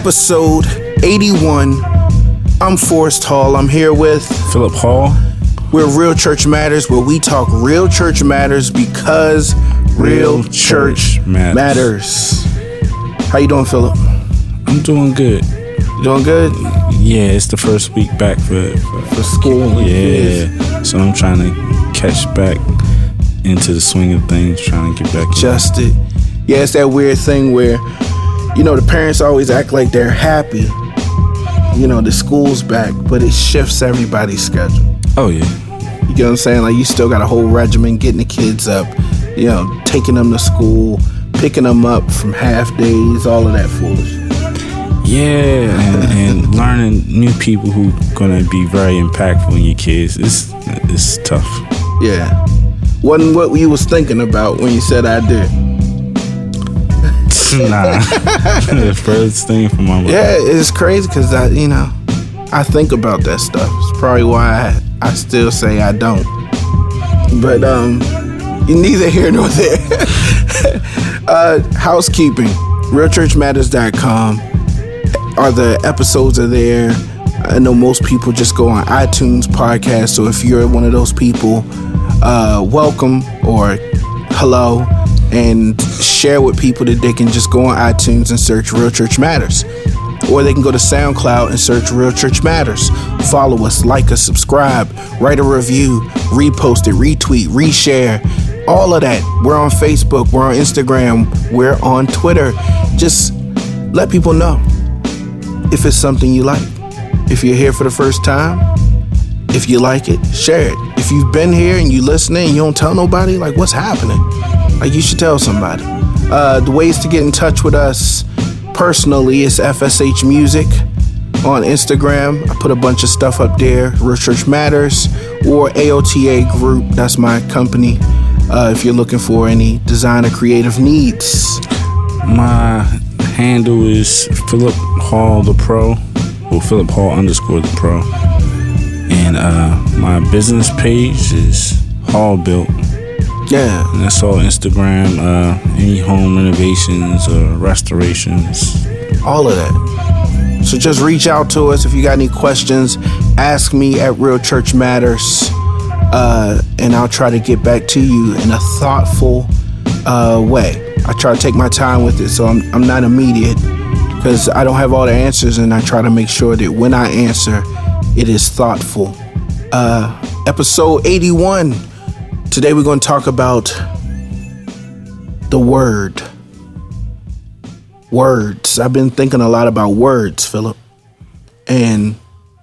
episode 81. I'm Forrest Hall. I'm here with Philip Hall. We're Real Church Matters, where we talk real church matters because real, Real church, church matters. matters. How you doing, Philip? I'm doing good. You doing good? Yeah, it's the first week back for, for For school? yeah. So I'm trying to catch back into the swing of things, trying to get back. Adjusted. Yeah, it's that weird thing where, you know, the parents always act like they're happy. You know, the school's back, but it shifts everybody's schedule. Oh yeah, You get what I'm saying? Like you still got a whole regimen getting the kids up, you know, taking them to school, picking them up from half days, all of that foolish. yeah, and, and learning new people who gonna be very impactful in your kids. It's it's tough. Yeah. Wasn't what you was thinking about when you said I did. Nah, the first thing from my. Yeah, it's crazy because I, you know, I think about that stuff. It's probably why I, I still say I don't. But um, you neither here nor there. uh, housekeeping. RealChurchMatters.com. Are the episodes are there? I know most people just go on iTunes podcast. So if you're one of those people, uh, welcome or hello, and share with people that they can just go on iTunes and search Real Church Matters. Or they can go to SoundCloud and search Real Church Matters. Follow us, like us, subscribe, write a review, repost it, retweet, reshare, all of that. We're on Facebook, we're on Instagram, we're on Twitter. Just let people know if it's something you like. If you're here for the first time, if you like it, share it. If you've been here and you're listening and you don't tell nobody, like what's happening? Like you should tell somebody. Uh, the ways to get in touch with us personally is FSH Music on Instagram. I put a bunch of stuff up there. Real Church Matters or AOTA Group. That's my company. Uh, if you're looking for any designer creative needs. My handle is Philip Hall the Pro, or Philip Hall underscore the Pro, and uh, my business page is Hall Built, Yeah. and that's all Instagram. Uh, any home renovations or restorations. all of that. So just reach out to us if you got any questions. Ask me at Real Church Matters, uh, and I'll try to get back to you in a thoughtful uh, way. I try to take my time with it, so I'm I'm not immediate because I don't have all the answers, and I try to make sure that when I answer, it is thoughtful. Uh, episode 81. Today we're going to talk about the word words. I've been thinking a lot about words, Philip, and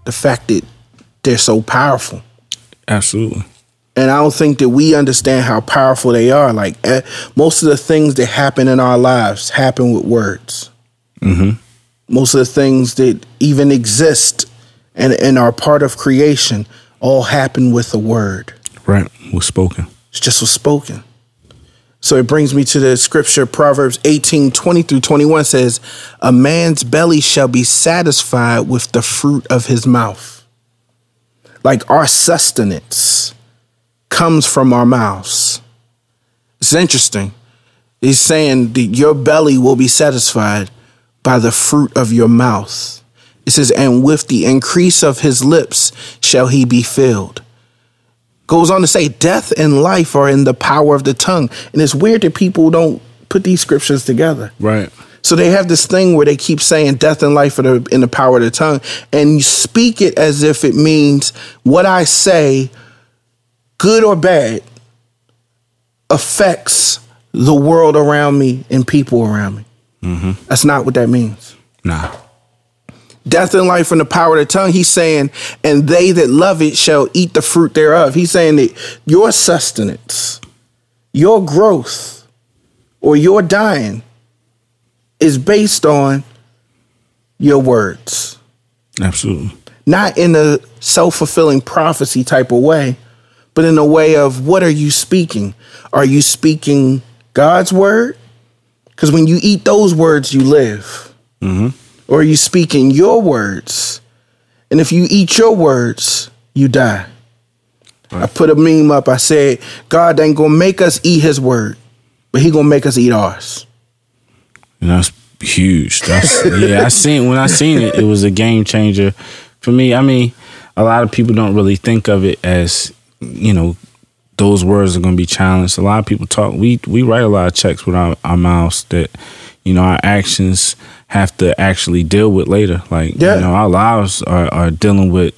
the fact that they're so powerful. Absolutely. And I don't think that we understand how powerful they are. Like eh, most of the things that happen in our lives happen with words. Mm-hmm. Most of the things that even exist and, and are part of creation all happen with a word. Right. Was spoken. It's just was spoken. So it brings me to the scripture, Proverbs 18, 20 through 21 says, A man's belly shall be satisfied with the fruit of his mouth. Like our sustenance comes from our mouths. It's interesting. He's saying that your belly will be satisfied by the fruit of your mouth. It says, And with the increase of his lips shall he be filled goes on to say death and life are in the power of the tongue. And it's weird that people don't put these scriptures together. Right. so they have this thing where they keep saying death and life are the, in the power of the tongue and you speak it as if it means what i say good or bad affects the world around me and people around me. Mm-hmm. That's not what that means. Nah. Death and life in the power of the tongue. He's saying, and they that love it shall eat the fruit thereof. He's saying that your sustenance, your growth, or your dying is based on your words. Absolutely. Not in a self fulfilling prophecy type of way, but in a way of what are you speaking? Are you speaking God's word? Because when you eat those words, you live. Mm-hmm. Or are you speaking your words? And if you eat your words, you die. I put a meme up. I said, God ain't gonna make us eat his word, but he gonna make us eat ours. And that's huge. That's yeah. I seen when I seen it, it was a game changer for me. I mean, a lot of people don't really think of it as you know those words are going to be challenged. A lot of people talk. We we write a lot of checks with our, our mouths that you know our actions have to actually deal with later. Like Yeah. you know our lives are, are dealing with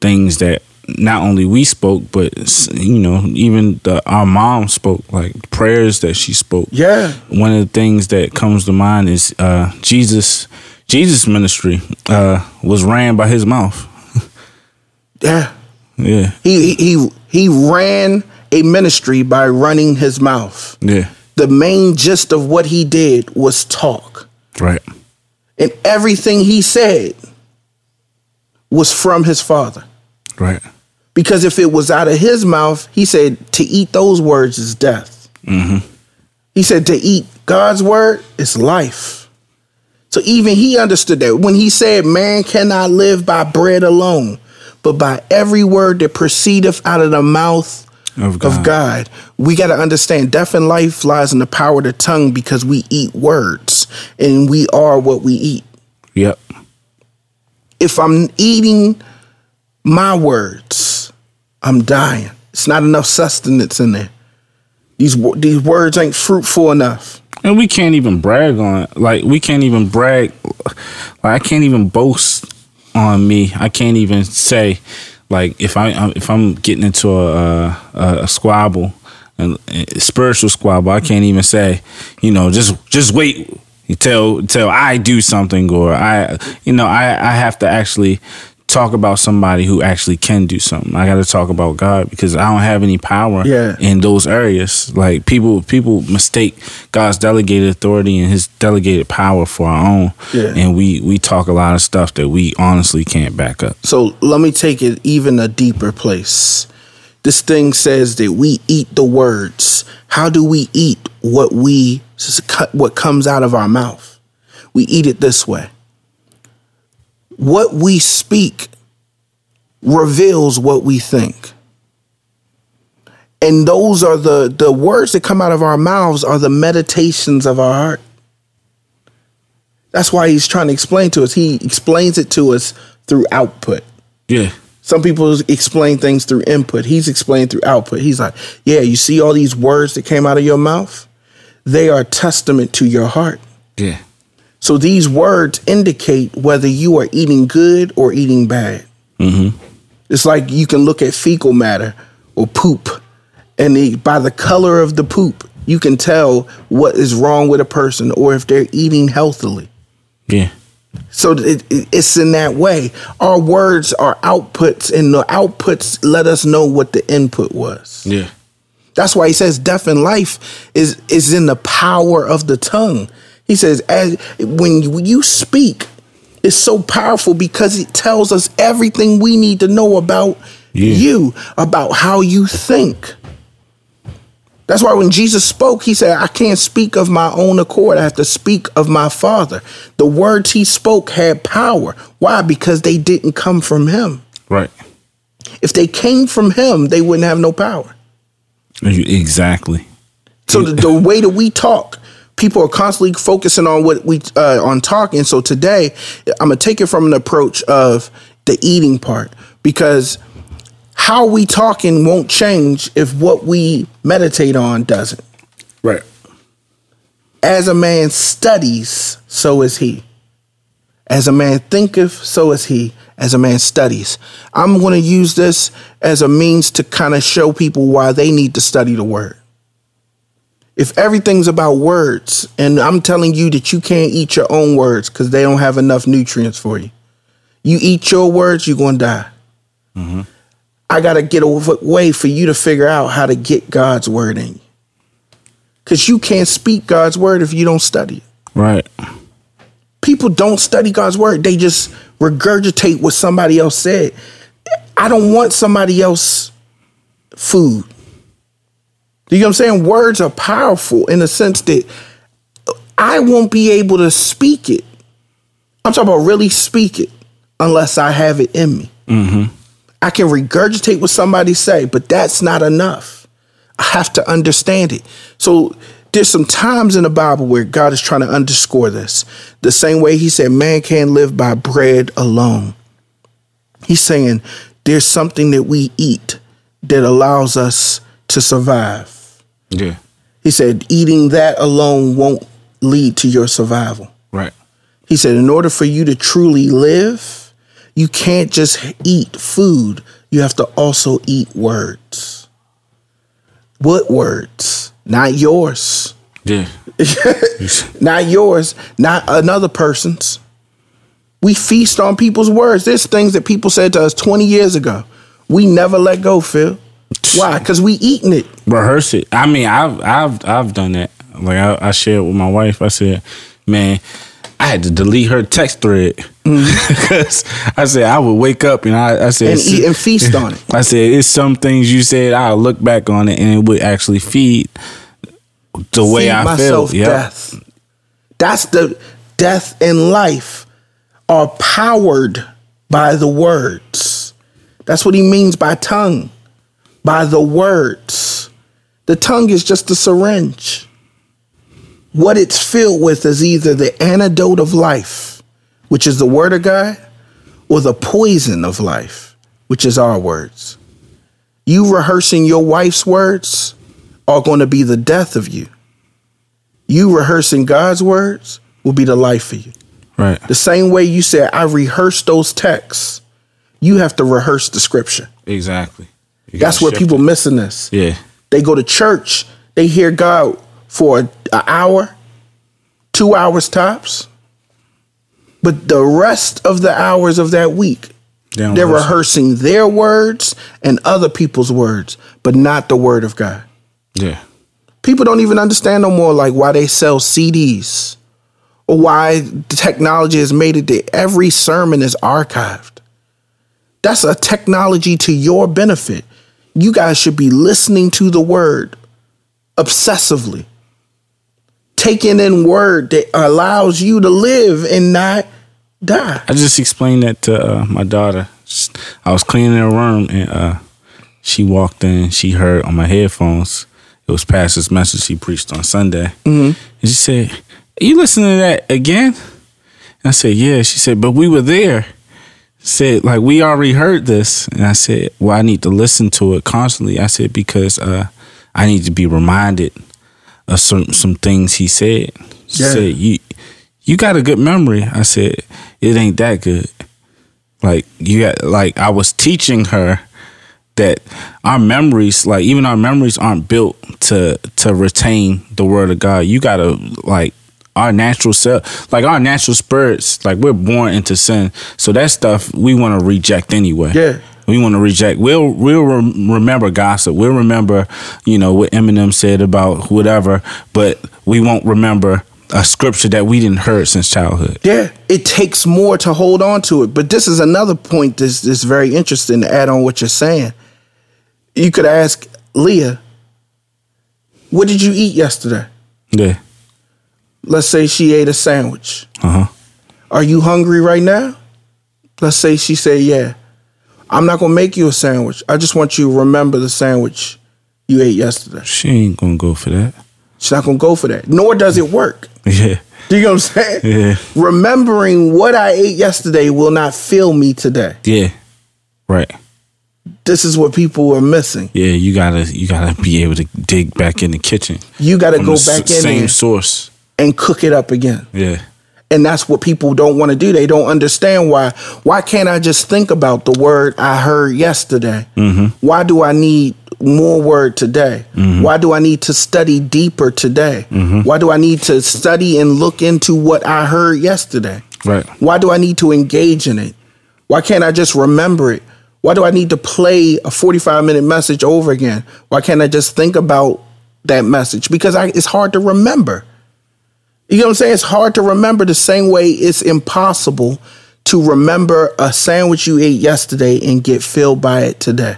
things that not only we spoke, but you know even the, our mom spoke. Like prayers that she spoke Yeah. one of the things that comes to mind is uh, Jesus. Jesus' ministry uh, was ran by his mouth. Yeah. Yeah, He he he ran a ministry by running his mouth. yeah, The main gist of what he did was talk. right, And everything he said was from his father. right, Because if it was out of his mouth, he said to eat those words is death. Mm-hmm. He said to eat God's word is life. So even he understood that when he said, Man cannot live by bread alone, but by every word that proceedeth out of the mouth Of of God. God. We got to understand death and life lies in the power of the tongue because we eat words and we are what we eat. yep, If I'm eating my words, I'm dying. It's not enough sustenance in there. These these words ain't fruitful enough. and we can't even brag on it. Like we can't even brag. Like I can't even boast on me. I can't even say like if I if I'm getting into a a, a squabble, a, spiritual squabble, I can't even say, you know, just just wait until till I do something or I you know I I have to actually talk about somebody who actually can do something. I got to talk about God because I don't have any power Yeah. in those areas. Like people people mistake God's delegated authority and his delegated power for our own. Yeah. And we we talk a lot of stuff that we honestly can't back up. So let me take it even a deeper place. This thing says that we eat the words. How do we eat what we what comes out of our mouth? We eat it this way. What we speak reveals what we think. And those are the the words that come out of our mouths are the meditations of our heart. That's why he's trying to explain to us. He explains it to us through output. Yeah. Some people explain things through input. He's explained through output. He's like, yeah, you see all these words that came out of your mouth? They are testament to your heart. Yeah. So these words indicate whether you are eating good or eating bad. Mm-hmm. It's like you can look at fecal matter or poop, and the, by the color of the poop, you can tell what is wrong with a person or if they're eating healthily. Yeah. So it, it- it's in that way. Our words are outputs, and the outputs let us know what the input was. Yeah. That's why he says death and life is is in the power of the tongue. He says as when you, speak, it's so powerful because it tells us everything we need to know about Yeah. you, about how you think. That's why when Jesus spoke, he said, I can't speak of my own accord. I have to speak of my Father. The words he spoke had power. Why? Because they didn't come from him. Right. If they came from him, they wouldn't have no power. Exactly. So the, the way that we talk, people are constantly focusing on what we uh, on talking. So today, I'm gonna take it from an approach of the eating part because how we talking won't change if what we meditate on doesn't. Right. As a man studies, so is he. As a man thinketh, so is he. As a man studies. I'm going to use this as a means to kind of show people why they need to study the word. If everything's about words, and I'm telling you that you can't eat your own words because they don't have enough nutrients for you, you eat your words, you're going to die. Mm-hmm. I got to get a way for you to figure out how to get God's word in you. Because you can't speak God's word if you don't study it. Right. People don't study God's word. They just regurgitate what somebody else said. I don't want somebody else food. You know what I'm saying? Words are powerful in the sense that I won't be able to speak it. I'm talking about really speak it unless I have it in me. Mm-hmm. I can regurgitate what somebody say, but that's not enough. I have to understand it. So there's some times in the Bible where God is trying to underscore this. The same way he said, man can't live by bread alone. He's saying there's something that we eat that allows us to survive. Yeah. He said, eating that alone won't lead to your survival. Right. He said, in order for you to truly live, you can't just eat food, you have to also eat words. What words? Not yours. Yeah. not yours, not another person's. We feast on people's words. There's things that people said to us 20 years ago. We never let go, Phil. Why? Because we eating it. Rehearse it. I mean, I've I've I've done that. Like I, I shared with my wife. I said, man, I had to delete her text thread mm. because I said I would wake up and I, I said And eat and feast on it. I said it's some things you said I'll look back on it and it would actually feed the way Feed I felt. Yeah. death. That's the death and life are powered by the words. That's what he means by tongue, by the words. The tongue is just a syringe. What it's filled with is either the antidote of life, which is the word of God, or the poison of life, which is our words. You rehearsing your wife's words are going to be the death of you. You rehearsing God's words will be the life for you. Right. The same way you said, I rehearsed those texts, you have to rehearse the scripture. Exactly. You where people it. missing this. Yeah. They go to church, they hear God for an hour, two hours tops. But the rest of the hours of that week, they they're rehearse rehearsing their words and other people's words, but not the word of God. Yeah. People don't even understand no more like why they sell CDs or why the technology has made it that every sermon is archived. That's a technology to your benefit. You guys should be listening to the word obsessively, taking in word that allows you to live and not die. I just explained that to uh, my daughter. I was cleaning her room and uh, she walked in. She heard on my headphones. It was Pastor's message he preached on Sunday. Mm-hmm. And she said, "You listening to that again?" And I said, "Yeah." She said, "But we were there." Said like we already heard this, and I said, "Well, I need to listen to it constantly." I said because uh, I need to be reminded of some some things he said. She Yeah. said, "You you got a good memory." I said, "It ain't that good." Like you got like I was teaching her that our memories, like even our memories, aren't built to to retain the word of God. You gotta like our natural self, like our natural spirits, like we're born into sin. So that stuff we want to reject anyway. Yeah. We want to reject. We'll we'll rem- remember gossip. We'll remember, you know, what Eminem said about whatever, but we won't remember a scripture that we didn't heard since childhood. Yeah, it takes more to hold on to it. But this is another point that's, that's very interesting to add on what you're saying. You could ask Leah, what did you eat yesterday? Yeah. Let's say she ate a sandwich. Uh huh. Are you hungry right now? Let's say she said, yeah. I'm not to make you a sandwich. I just want you to remember the sandwich you ate yesterday. She ain't gonna go for that. She's not to go for that. Nor does it work. Yeah. Do you know what I'm saying? Yeah. Remembering what I ate yesterday will not fill me today. Yeah. Right. This is what people are missing. Yeah. You gotta you gotta be able to dig back in the kitchen. You got to go back s- in same there source. And cook it up again. Yeah. And that's what people don't want to do. They don't understand why. Why can't I just think about the word I heard yesterday? Mm-hmm. Why do I need more word today? Mm-hmm. Why do I need to study deeper today? Mm-hmm. Why do I need to study and look into what I heard yesterday? Right. Why do I need to engage in it? Why can't I just remember it? Why do I need to play a 45 minute message over again? Why can't I just think about that message? Because I, it's hard to remember. You know what I'm saying? It's hard to remember the same way it's impossible to remember a sandwich you ate yesterday and get filled by it today.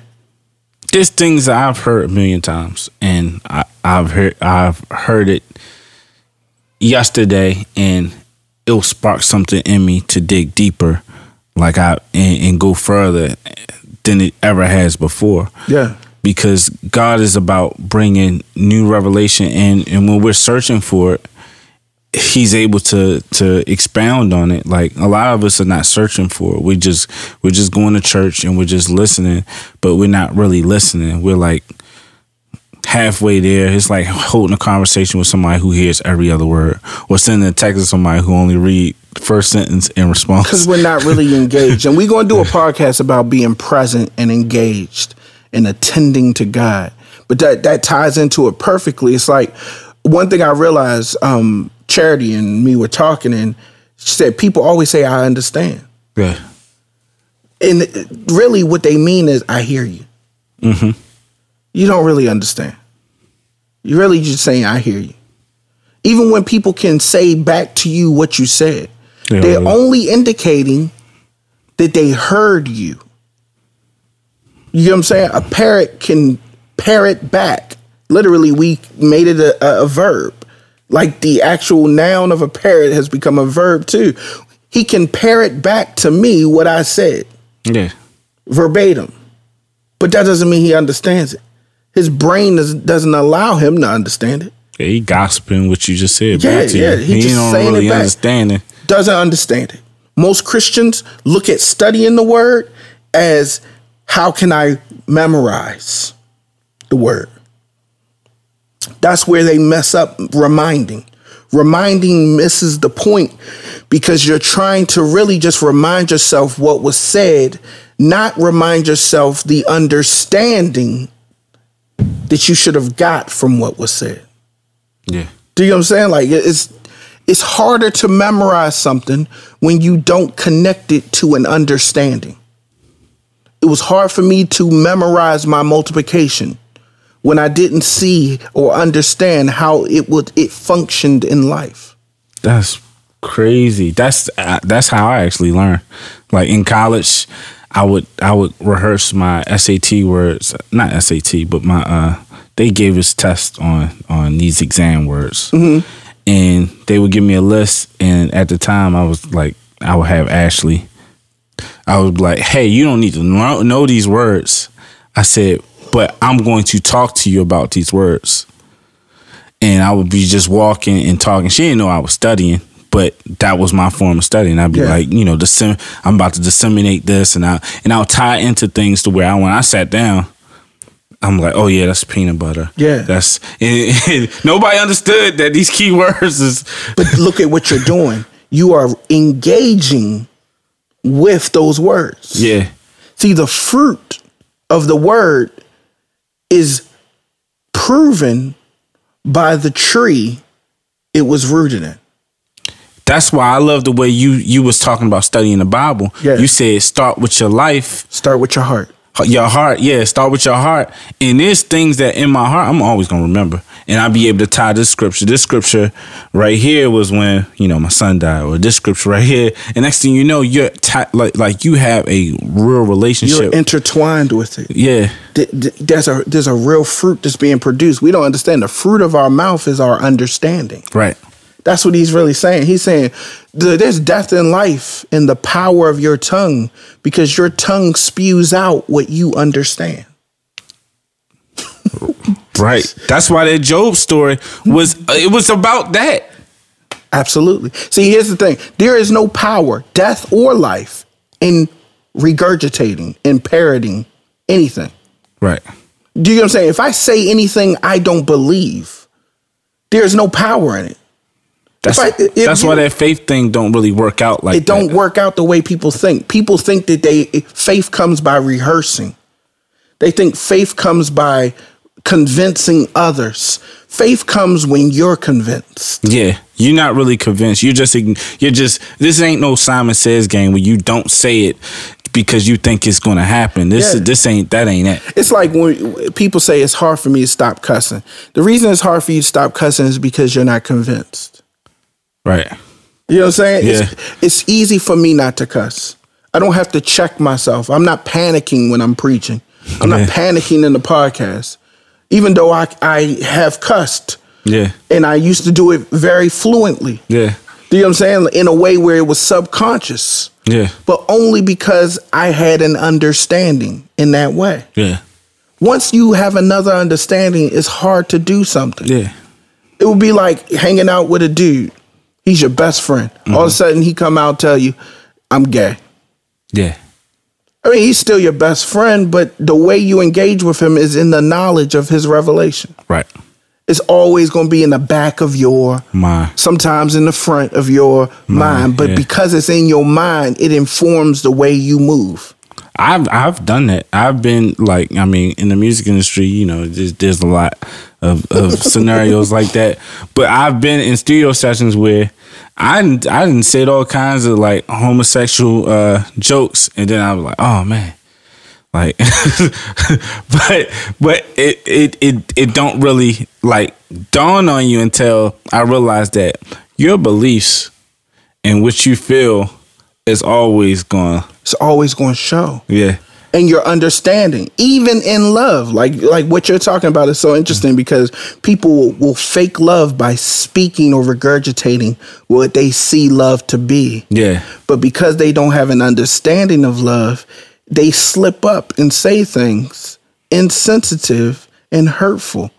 There's things that I've heard a million times, and I, I've heard I've heard it yesterday, and it'll spark something in me to dig deeper, like I and, and go further than it ever has before. Yeah. because God is about bringing new revelation and and when we're searching for it he's able to to expound on it like a lot of us are not searching for it we just we're just going to church and we're just listening but we're not really listening we're like halfway there it's like holding a conversation with somebody who hears every other word or sending a text to somebody who only read first sentence in response because we're not really engaged. And we're going to do a podcast about being present and engaged and attending to God. But that that ties into it perfectly. It's like one thing I realized. Um, Charity and me were talking, and she said people always say, "I understand," yeah and really what they mean is, "I hear you." mm-hmm. You don't really understand. You're really just saying, "I hear you." Even when people can say back to you what you said, Yeah, they're only indicating that they heard you. You know what I'm saying? A parrot can parrot back. Literally, we made it a, a verb. Like the actual noun of a parrot has become a verb too. He can parrot back to me what I said yeah verbatim. But that doesn't mean he understands it. His brain does, doesn't allow him to understand it. Yeah, he gossiping what you just said. Yeah, back to yeah, you. he he, just don't really understand it. doesn't understand it. Most Christians look at studying the word as how can I memorize the word? That's where they mess up reminding. Reminding misses the point because you're trying to really just remind yourself what was said, not remind yourself the understanding that you should have got from what was said. Yeah, Do you know what I'm saying? Like it's it's harder to memorize something when you don't connect it to an understanding. It was hard for me to memorize my multiplication when I didn't see or understand how it would it functioned in life. that's crazy. That's uh, that's how I actually learned. Like in college, I would I would rehearse my SAT words, not SAT, but my uh they gave us tests on on these exam words, and they would give me a list. And at the time, I was like, I would have Ashley. I was like, hey, you don't need to know, know these words. I said, but I'm going to talk to you about these words. And I would be just walking and talking. She didn't know I was studying, but that was my form of studying. I'd be Yeah. like, you know, dissem- I'm about to disseminate this, and I and I'll tie into things to where I, when I sat down, I'm like, oh yeah, that's peanut butter. Yeah. that's and, and nobody understood that these key words is But look at what you're doing. You are engaging with those words. yeah, See, the fruit of the word is proven by the tree it was rooted in. That's why I love the way you you was talking about studying the Bible. Yeah. You said start with your life, Start with your heart. Your heart. Yeah, start with your heart. And there's things that in my heart I'm always gonna remember, and I'll be able to tie this scripture. This scripture right here was when you know my son died, or this scripture right here. And next thing you know, you're ti like like you have a real relationship. You're intertwined with it. yeah, Th- th- There's a there's a real fruit that's being produced. We don't understand. The fruit of our mouth is our understanding. right. That's what he's really saying. He's saying there's death and life in the power of your tongue because your tongue spews out what you understand. Right. That's why that Job story was it was about that. Absolutely. See, here's the thing there is no power, death or life, in regurgitating and parroting anything. Right. Do you know what I'm saying? If I say anything I don't believe, there's no power in it. That's I- that's you- why that faith thing don't really work out like It don't that. work out the way people think. People think that they faith comes by rehearsing. They think faith comes by convincing others. Faith comes when you're convinced. Yeah, you're not really convinced. You're just you're just this ain't no Simon Says game where you don't say it because you think it's gonna happen. This Yeah. this ain't that ain't it. It's like when people say it's hard for me to stop cussing. The reason it's hard for you to stop cussing is because you're not convinced. Right. You know what I'm saying? Yeah. It's, it's easy for me not to cuss. I don't have to check myself. I'm not panicking when I'm preaching. I'm not panicking in the podcast. Even though I, I have cussed Yeah. and I used to do it very fluently. Yeah. Do you know what I'm saying? In a way where it was subconscious, Yeah. but only because I had an understanding in that way. Yeah. Once you have another understanding, it's hard to do something. Yeah. It would be like hanging out with a dude. He's your best friend. All of a mm-hmm. sudden, he come out and tell you, "I'm gay." Yeah. I mean, he's still your best friend, but the way you engage with him is in the knowledge of his revelation. Right. It's always going to be in the back of your mind, sometimes in the front of your mind, but yeah. because it's in your mind, it informs the way you move. I've I've done that. I've been like, I mean, in the music industry, you know, there's, there's a lot of, of scenarios like that. But I've been in studio sessions where I didn't, I didn't said all kinds of like homosexual uh, jokes, and then I was like, oh man, like, but but it it it it don't really like dawn on you until I realized that your beliefs and what you feel is always going, It's always going to show. yeah. And your understanding, even in love. Like like what you're talking about is so interesting because people will, will fake love by speaking or regurgitating what they see love to be. Yeah. But because they don't have an understanding of love, they slip up and say things insensitive and hurtful.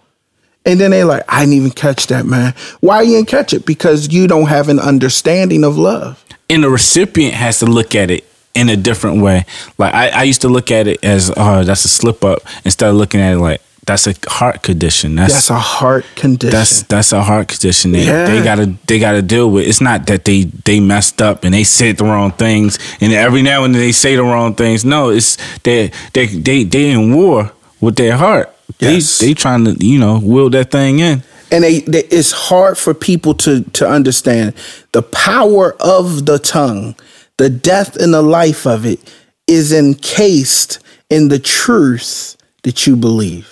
And then they're like, I didn't even catch that, man. Why you didn't catch it? Because you don't have an understanding of love. And the recipient has to look at it in a different way. Like I, I used to look at it as, oh, that's a slip up, instead of looking at it like that's a heart condition. That's That's a heart condition. that's that's a heart condition that Yeah. they gotta they gotta deal with. It's not that they they messed up and they said the wrong things and every now and then they say the wrong things. No, it's they they they they in war with their heart. Yes. They they trying to you know will that thing in. and they, they, it's hard for people to to understand the power of the tongue the death and the life of it is encased in the truth that you believe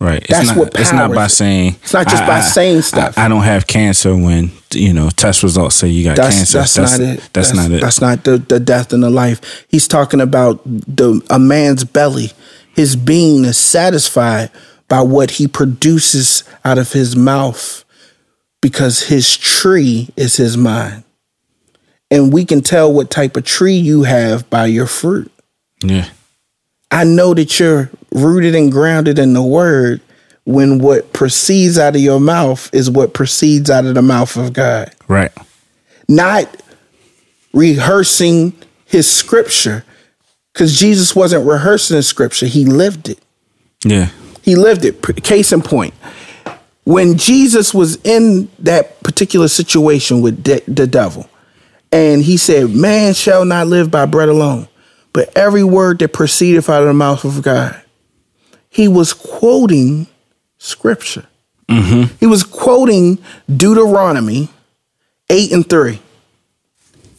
Right. It's That's not, what It's not by it. saying. It's not just by saying stuff. I, I don't have cancer when you know test results say you got that's cancer. that's, not it That's, not it. that's not the, the death and the life he's talking about the a man's belly his being is satisfied by what he produces out of his mouth because his tree is his mind and we can tell what type of tree you have by your fruit yeah. I know that you're rooted and grounded in the word when what proceeds out of your mouth is what proceeds out of the mouth of God. Right. Not rehearsing his scripture because Jesus wasn't rehearsing his scripture, he lived it. Yeah. He lived it. Case in point, when Jesus was in that particular situation with de- the devil, and he said, Man shall not live by bread alone, but every word that proceedeth out of the mouth of God. He was quoting scripture. Mm-hmm. He was quoting Deuteronomy 8 and 3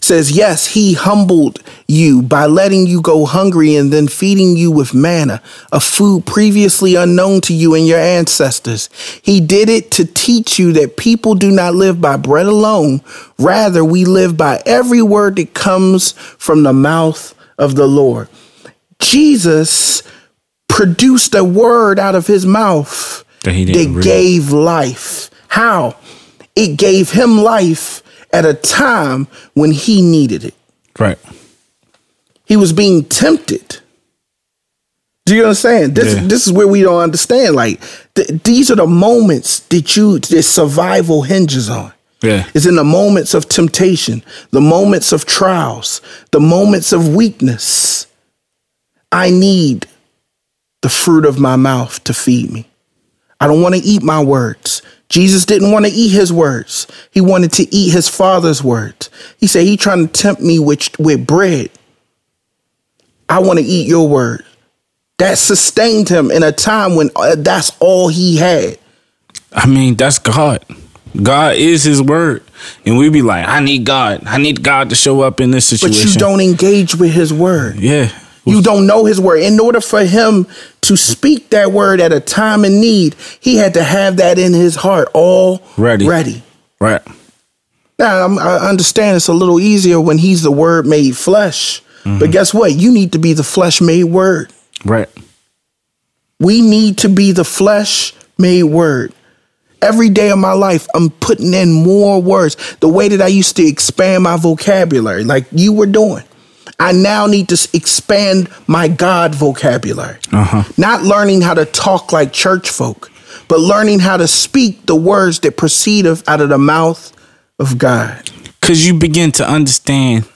says, Yes, he humbled you by letting you go hungry and then feeding you with manna, a food previously unknown to you and your ancestors. He did it to teach you that people do not live by bread alone. Rather, we live by every word that comes from the mouth of the Lord. Jesus produced a word out of his mouth That he that gave life. How? It gave him life at a time when he needed it. Right. He was being tempted. Do you understand? This Yeah. this is where we don't understand. Like th- these are the moments that you that survival hinges on. Yeah. It's in the moments of temptation, the moments of trials, the moments of weakness. I need the fruit of my mouth to feed me. I don't want to eat my words. Jesus didn't want to eat his words. He wanted to eat his father's words. He said, He trying to tempt me with, with bread. I want to eat your word. That sustained him in a time when uh, that's all he had. I mean, that's God. God is His word, and we be like, I need God. I need God to show up in this situation. But you don't engage with his word. Yeah. You don't know his word. In order for him to speak that word at a time of need, he had to have that in his heart all Ready. ready. Right. Now, I'm, I understand it's a little easier when he's the word made flesh. But mm-hmm. guess what? You need to be the flesh made word. Right. We need to be the flesh made word. Every day of my life, I'm putting in more words. The way that I used to expand my vocabulary, like you were doing. I now need to expand my God vocabulary. Uh-huh. Not learning how to talk like church folk, but learning how to speak the words that proceedeth out of the mouth of God. Cause you begin to understand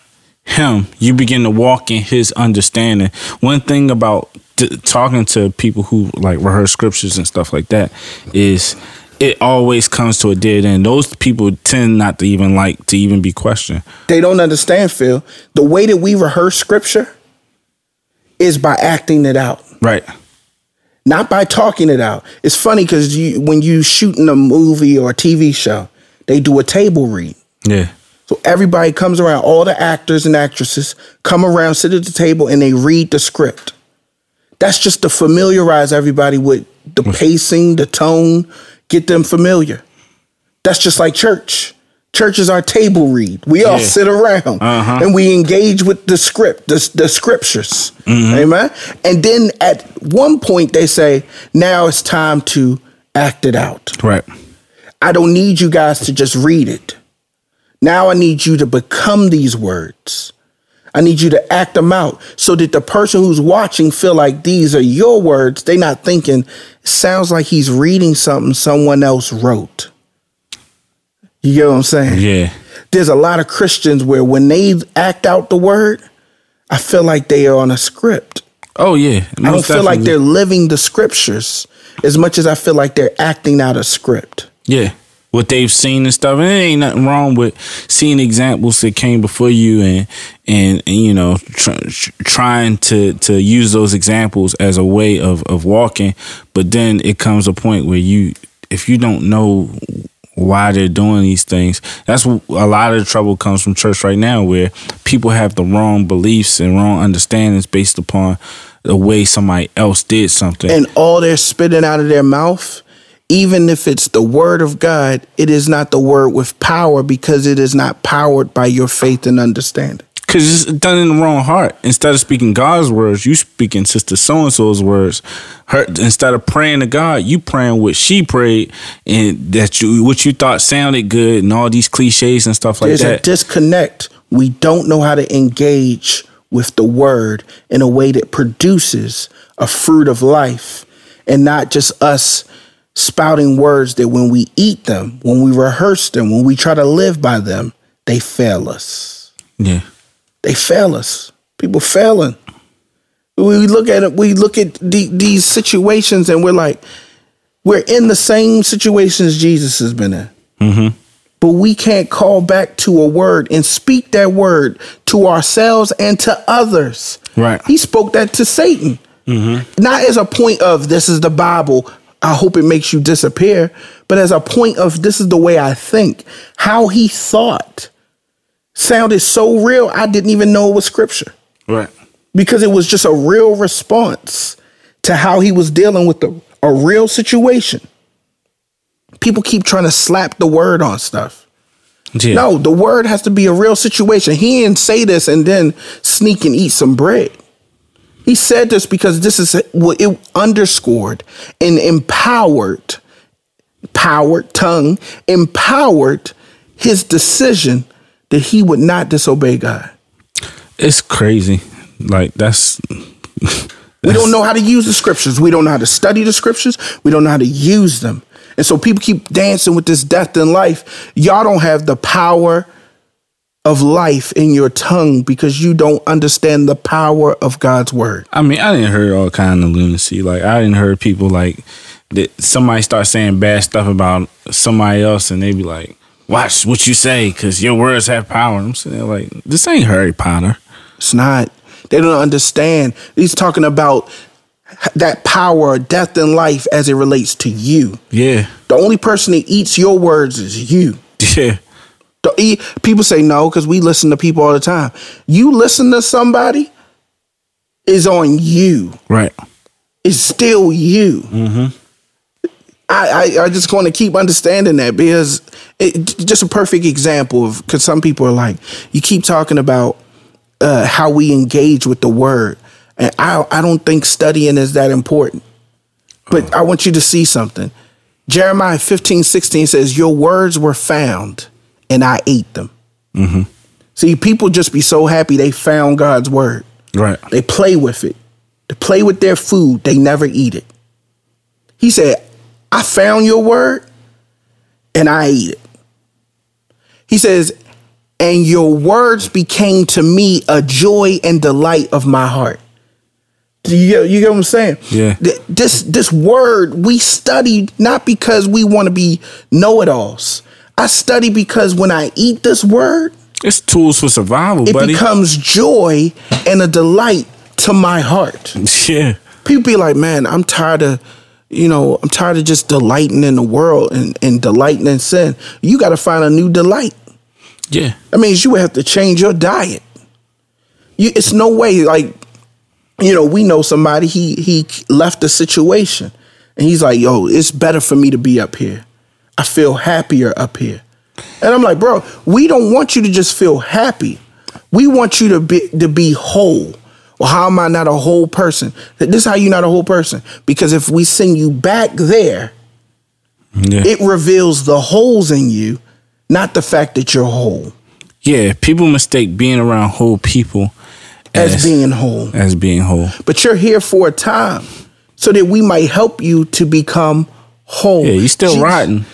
him. You begin to walk in his understanding. One thing about t- talking to people who like rehearse scriptures and stuff like that is it always comes to a dead end. Those people tend not to even like to even be questioned. They don't understand, Phil. The way that we rehearse scripture is by acting it out. Right. not by talking it out. It's funny because you, when you shoot in a movie or a TV show, they do a table read. Yeah. So everybody comes around, all the actors and actresses come around, sit at the table, and they read the script. That's just to familiarize everybody with the pacing, the tone, get them familiar. That's just like church. Church is our table read. We all Yeah. sit around Uh-huh. and we engage with the script, the, the scriptures. Amen. And then at one point they say, now it's time to act it out. Right. I don't need you guys to just read it. Now I need you to become these words. I need you to act them out so that the person who's watching feel like these are your words. They're not thinking, sounds like he's reading something someone else wrote. You get what I'm saying? Yeah. There's a lot of Christians where when they act out the word, I feel like they are on a script. Oh yeah. I don't feel like they're living the scriptures as much as I feel like they're acting out a script. Yeah. What they've seen and stuff. And it ain't nothing wrong with seeing examples that came before you and, and, and you know, tr- tr- trying to, to use those examples as a way of, of walking. But then it comes a point where you, if you don't know why they're doing these things, that's a lot of the trouble comes from church right now where people have the wrong beliefs and wrong understandings based upon the way somebody else did something. and all they're spitting out of their mouth, even if it's the word of God, it is not the word with power because it is not powered by your faith and understanding. Cause it's done in the wrong heart. Instead of speaking God's words, you speaking Sister So and So's words. Her instead of praying to God, you praying what she prayed, and that you what you thought sounded good, and all these cliches and stuff like that. There's a disconnect. We don't know how to engage with the word in a way that produces a fruit of life and not just us spouting words that when we eat them, when we rehearse them, when we try to live by them, they fail us. yeah, they fail us. People failing. We look at it. We look at the, these situations, and we're like, we're in the same situations Jesus has been in. Mm-hmm. But we can't call back to a word and speak that word to ourselves and to others. Right. He spoke that to Satan, not as a point of this is the Bible. I hope it makes you disappear, but as a point of this is the way I think. How he thought sounded so real, I didn't even know it was scripture right. because it was just a real response to how he was dealing with the, a real situation. People keep trying to slap the word on stuff. Yeah. No, the word has to be a real situation. He didn't say this and then sneak and eat some bread. He said this because this is what it underscored and empowered, powered tongue, empowered his decision that he would not disobey God. It's crazy. Like that's We don't know how to use the scriptures. We don't know how to study the scriptures. We don't know how to use them. And so people keep dancing with this death and life. Y'all don't have the power of life in your tongue because you don't understand the power of God's word. I mean, I didn't hear all kind of lunacy. Like I didn't hear people like that. Somebody start saying bad stuff about somebody else, and they be like, "Watch what you say, because your words have power." I'm saying like, "This ain't Harry Potter." It's not. They don't understand. He's talking about that power of death and life as it relates to you. Yeah, The only person that eats your words is you. yeah, People say no because we listen to people all the time. You listen to somebody is on you. right. It's still you. I, I I just want to keep understanding that because it just a perfect example of because some people are like you keep talking about uh, how we engage with the word, and I I don't think studying is that important. But I want you to see something. Jeremiah 15, 16 says, Your words were found, and I ate them. Mm-hmm. See, people just be so happy they found God's word. Right. They play with it. They play with their food. They never eat it. He said, I found your word and I eat it. He says, and your words became to me a joy and delight of my heart. Do you get, you get what I'm saying? Yeah. This this word we study not because we want to be know-it-alls. I study because when I eat this word, It's tools for survival, it buddy. becomes joy and a delight to my heart. yeah. People be like, man, I'm tired of, you know, I'm tired of just delighting in the world and, and delighting in sin. You got to find a new delight. Yeah. That means you would have to change your diet. You, it's no way, like, you know, we know somebody, he he left a situation and he's like, yo, it's better for me to be up here. I feel happier up here. And I'm like, bro, we don't want you to just feel happy. We want you to be to be whole. Well, how am I not a whole person? This is how you're not a whole person. Because if we send you back there, Yeah. it reveals the holes in you, not the fact that you're whole. yeah. People mistake being around whole people As being whole. as being whole. but you're here for a time so that we might help you to become whole. Yeah, you're still See, rotten.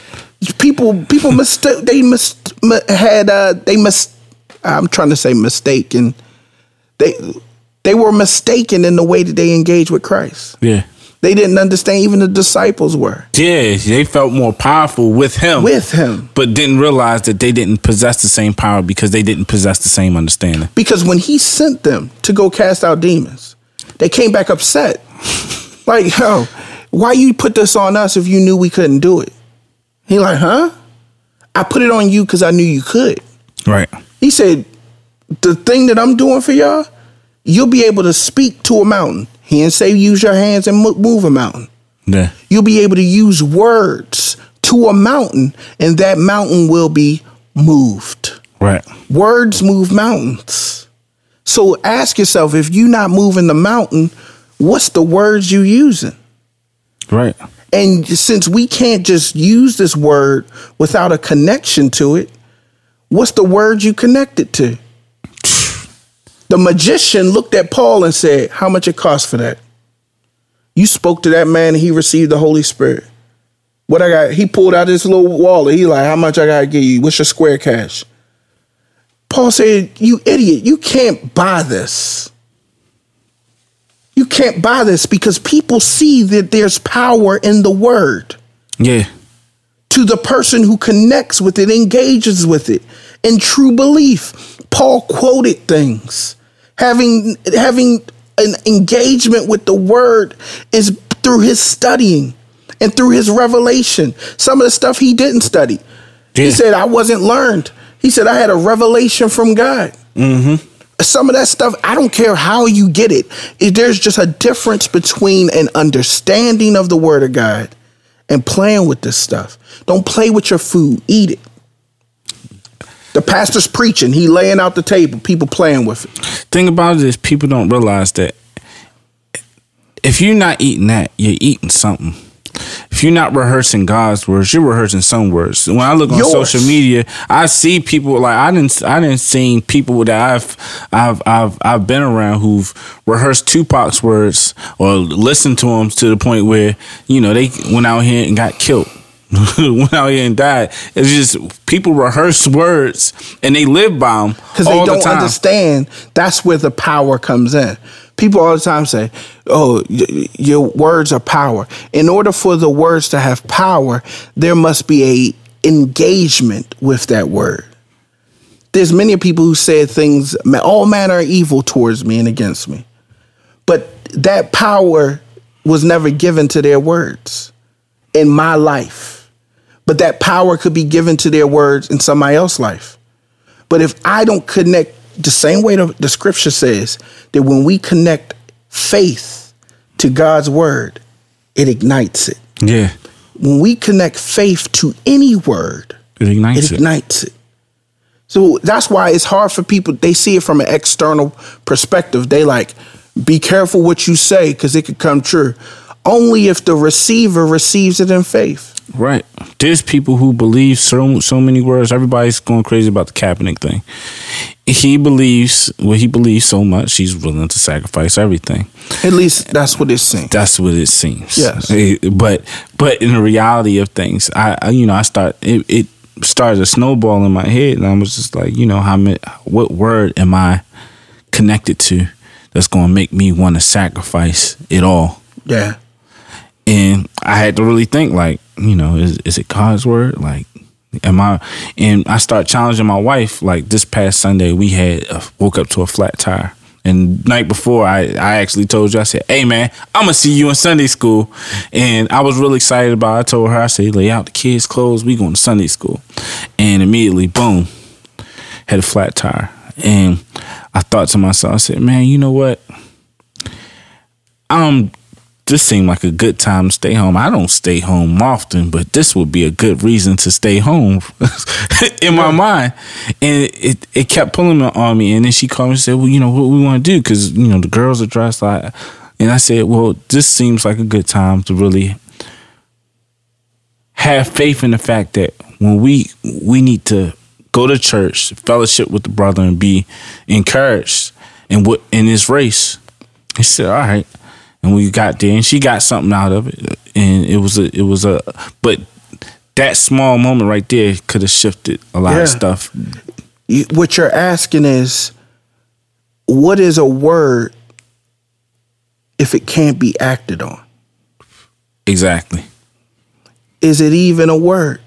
People, people mistake. They must had. Uh, they must. I'm trying to say mistaken. They they were mistaken in the way that they engaged with Christ. Yeah. They didn't understand. Even the disciples were Yeah, they felt more powerful with him. with him but didn't realize that they didn't possess the same power because they didn't possess the same understanding. because when he sent them to go cast out demons, they came back upset. Like, yo, why you put this on us if you knew we couldn't do it? He like, huh? I put it on you because I knew you could. Right. He said, the thing that I'm doing for y'all, you'll be able to speak to a mountain. He didn't say use your hands and move a mountain. Yeah. You'll be able to use words to a mountain, and that mountain will be moved. Right. Words move mountains. So ask yourself if you're not moving the mountain, what's the words you using? Right. And since we can't just use this word without a connection to it, what's the word you connect it to? The magician looked at Paul and said, How much it cost for that? You spoke to that man and he received the Holy Spirit. What I got, he pulled out his little wallet. He like, How much I gotta give you? What's your square cash? Paul said, You idiot, you can't buy this. You can't buy this because people see that there's power in the word Yeah. to the person who connects with it, engages with it in true belief. Paul quoted things. Having having an engagement with the word is through his studying and through his revelation. Some of the stuff he didn't study. He said, I wasn't learned. He said, I had a revelation from God. Mm-hmm. Some of that stuff, I don't care how you get it. There's just a difference between an understanding of the word of God and playing with this stuff. Don't play with your food, eat it. The pastor's preaching, he laying out the table, people playing with it. Thing about it is people don't realize that if you're not eating that, you're eating something. If you're not rehearsing God's words, you're rehearsing some words. When I look on Yours. social media, I see people like I didn't I didn't see people that I've I've I've I've been around who've rehearsed Tupac's words or listened to them to the point where you know they went out here and got killed. went out here and died. It's just people rehearse words and they live by them because they don't understand that's where the power comes in. People all the time say, "Oh, y- your words are power." In order for the words to have power, there must be a engagement with that word. There's many people who said things, all manner of evil towards me and against me, but that power was never given to their words in my life. But that power could be given to their words in somebody else's life. But if I don't connect the same way the, the scripture says that when we connect faith to God's word, it ignites it. Yeah, When we connect faith to any word, it ignites it it. ignites it. So that's why it's hard for people. They see it from an external perspective. They like, be careful what you say because it could come true. Only if the receiver receives it in faith. Right. There's people who believe so so many words. Everybody's going crazy about the Kaepernick thing. He believes well, he believes so much he's willing to sacrifice everything. At least that's what it seems. That's what it seems. Yes. Eh, But but in the reality of things, I, I you know I start it, it started a snowball in my head, and I was just like, you know, how many, what word am I connected to that's going to make me want to sacrifice it all? Yeah. And I had to really think like, you know, is is it God's word? Like, am I? And I start challenging my wife. Like this past Sunday, we had uh, woke up to a flat tire. And night before, I, I actually told you, I said, "Hey man, I'm gonna see you in Sunday school," and I was really excited about. It. I told her, I said, "Lay out the kids' clothes. We going to Sunday school," and immediately, boom, had a flat tire. And I thought to myself, I said, "Man, you know what? Um, this seemed like a good time to stay home. I don't stay home often, but this would be a good reason to stay home in my mind. And it, it kept pulling on me. And then she called me and said, Well, you know, what we want to do? Because, you know, the girls are dressed like. And I said, Well, this seems like a good time to really have faith in the fact that when we we need to go to church, fellowship with the brother, and be encouraged in what in this race. He said, "All right," and we got there, and she got something out of it, and it was a it was a but that small moment right there could have shifted a lot Yeah. of stuff. You, what you're asking is, what is a word if it can't be acted on? Exactly. Is it even a word?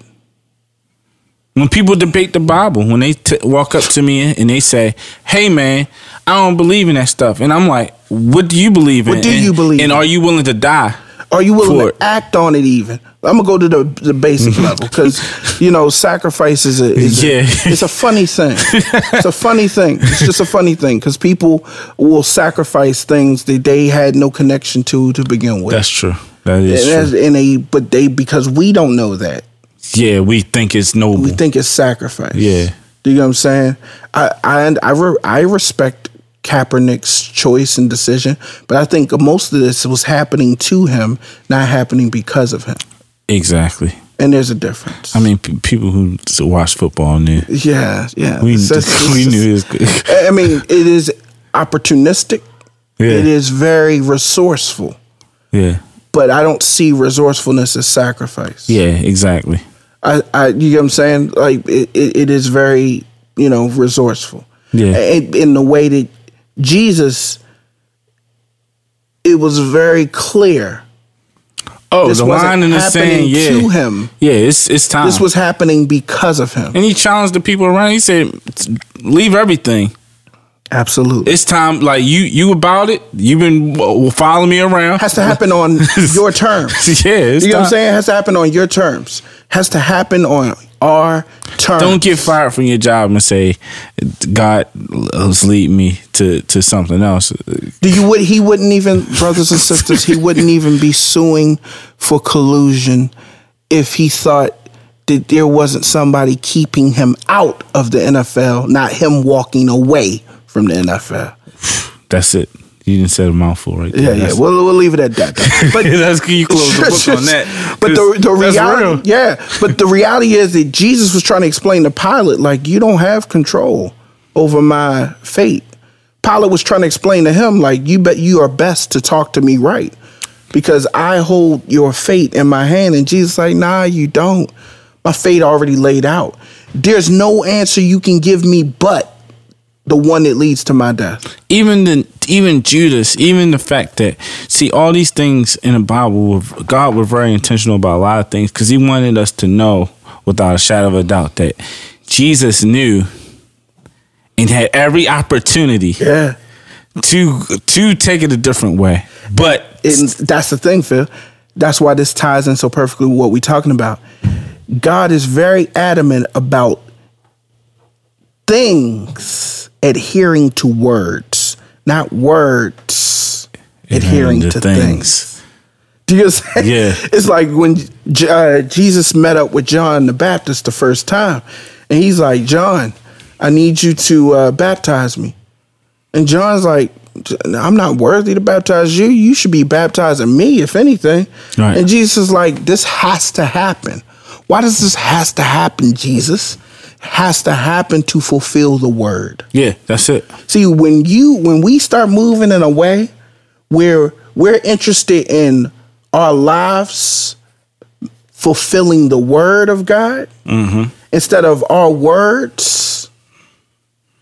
When people debate the Bible, when they t- walk up to me and they say, "Hey, man, I don't believe in that stuff," and I'm like, "What do you believe in? What do And- you believe And in? are you willing to die?" Are you willing to it. act on it? Even I'm gonna go to the the basic level because you know sacrifice is a, is a- Yeah. it's a funny thing. It's a funny thing. It's just a funny thing because people will sacrifice things that they had no connection to to begin with. That's true. That is and, true. and they but they because we don't know that Yeah, we think it's noble. we think it's sacrifice. Yeah. Do you know what I'm saying? I I I, re, I respect Kaepernick's choice and decision, but I think most of this was happening to him, not happening because of him. exactly. And there's a difference. I mean, p- people who watch football knew. yeah, yeah. We, It's just- we knew it was just- good. I mean, it is opportunistic. Yeah. It is very resourceful, Yeah. but I don't see resourcefulness as sacrifice. Yeah, exactly. I, I you know what I'm saying? Like it, it, is very, you know, resourceful. Yeah. In, in the way that Jesus, it was very clear. Oh, This the line in the sand, yeah. to him. Yeah, it's it's time. This was happening because of him. and he challenged the people around. He said, "Leave everything. Absolutely. It's time. Like you, you about it. You've been following me around. has to happen on your terms. yeah, you know what I'm saying? It has to happen on your terms. Has to happen on our terms. Don't get fired from your job and say, "God, let's lead me to to something else." Do you would he wouldn't even brothers and sisters, he wouldn't even be suing for collusion if he thought that there wasn't somebody keeping him out of the NFL, not him walking away from the NFL. That's it. You didn't say a mouthful right there. Yeah, yeah. That's- We'll we'll leave it at that. But that's you close the book on that. But the the reality, yeah. But the reality is that Jesus was trying to explain to Pilate, like, you don't have control over my fate. Pilate was trying to explain to him, like, you bet you are best to talk to me right, because I hold your fate in my hand. And Jesus, like, nah, you don't. My fate already laid out. There's no answer you can give me but the one that leads to my death. even the even Judas, even the fact that see all these things in the Bible, God was very intentional about a lot of things because He wanted us to know without a shadow of a doubt that Jesus knew and had every opportunity Yeah. to to take it a different way, but and that's the thing, Phil. That's why this ties in so perfectly with what we're talking about. God is very adamant about things adhering to words, not words adhering to, things. Do you understand? Yeah. It's like when uh, Jesus met up with John the Baptist the first time, and he's like, John, I need you to uh, baptize me. And John's like, I'm not worthy to baptize you. You should be baptizing me, if anything. Right. And Jesus is like, this has to happen. Why does this has to happen, Jesus? Has to happen to fulfill the word. Yeah, that's it. See, when you when we start moving in a way where we're interested in our lives fulfilling the word of God mm-hmm. instead of our words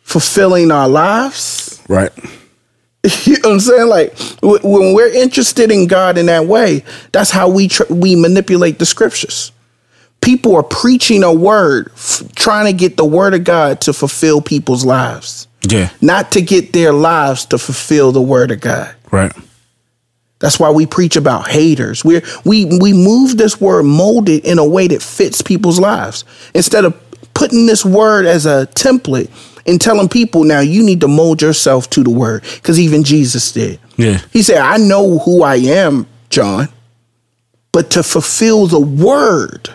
fulfilling our lives. Right. You know what I'm saying? Like when we're interested in God in that way, that's how we tr- we manipulate the scriptures. People are preaching a word, f- trying to get the word of God to fulfill people's lives, Yeah. not to get their lives to fulfill the word of God. Right. That's why we preach about haters. We we we move this word molded in a way that fits people's lives instead of putting this word as a template and telling people now you need to mold yourself to the word because even Jesus did. Yeah. He said, "I know who I am, John, but to fulfill the word,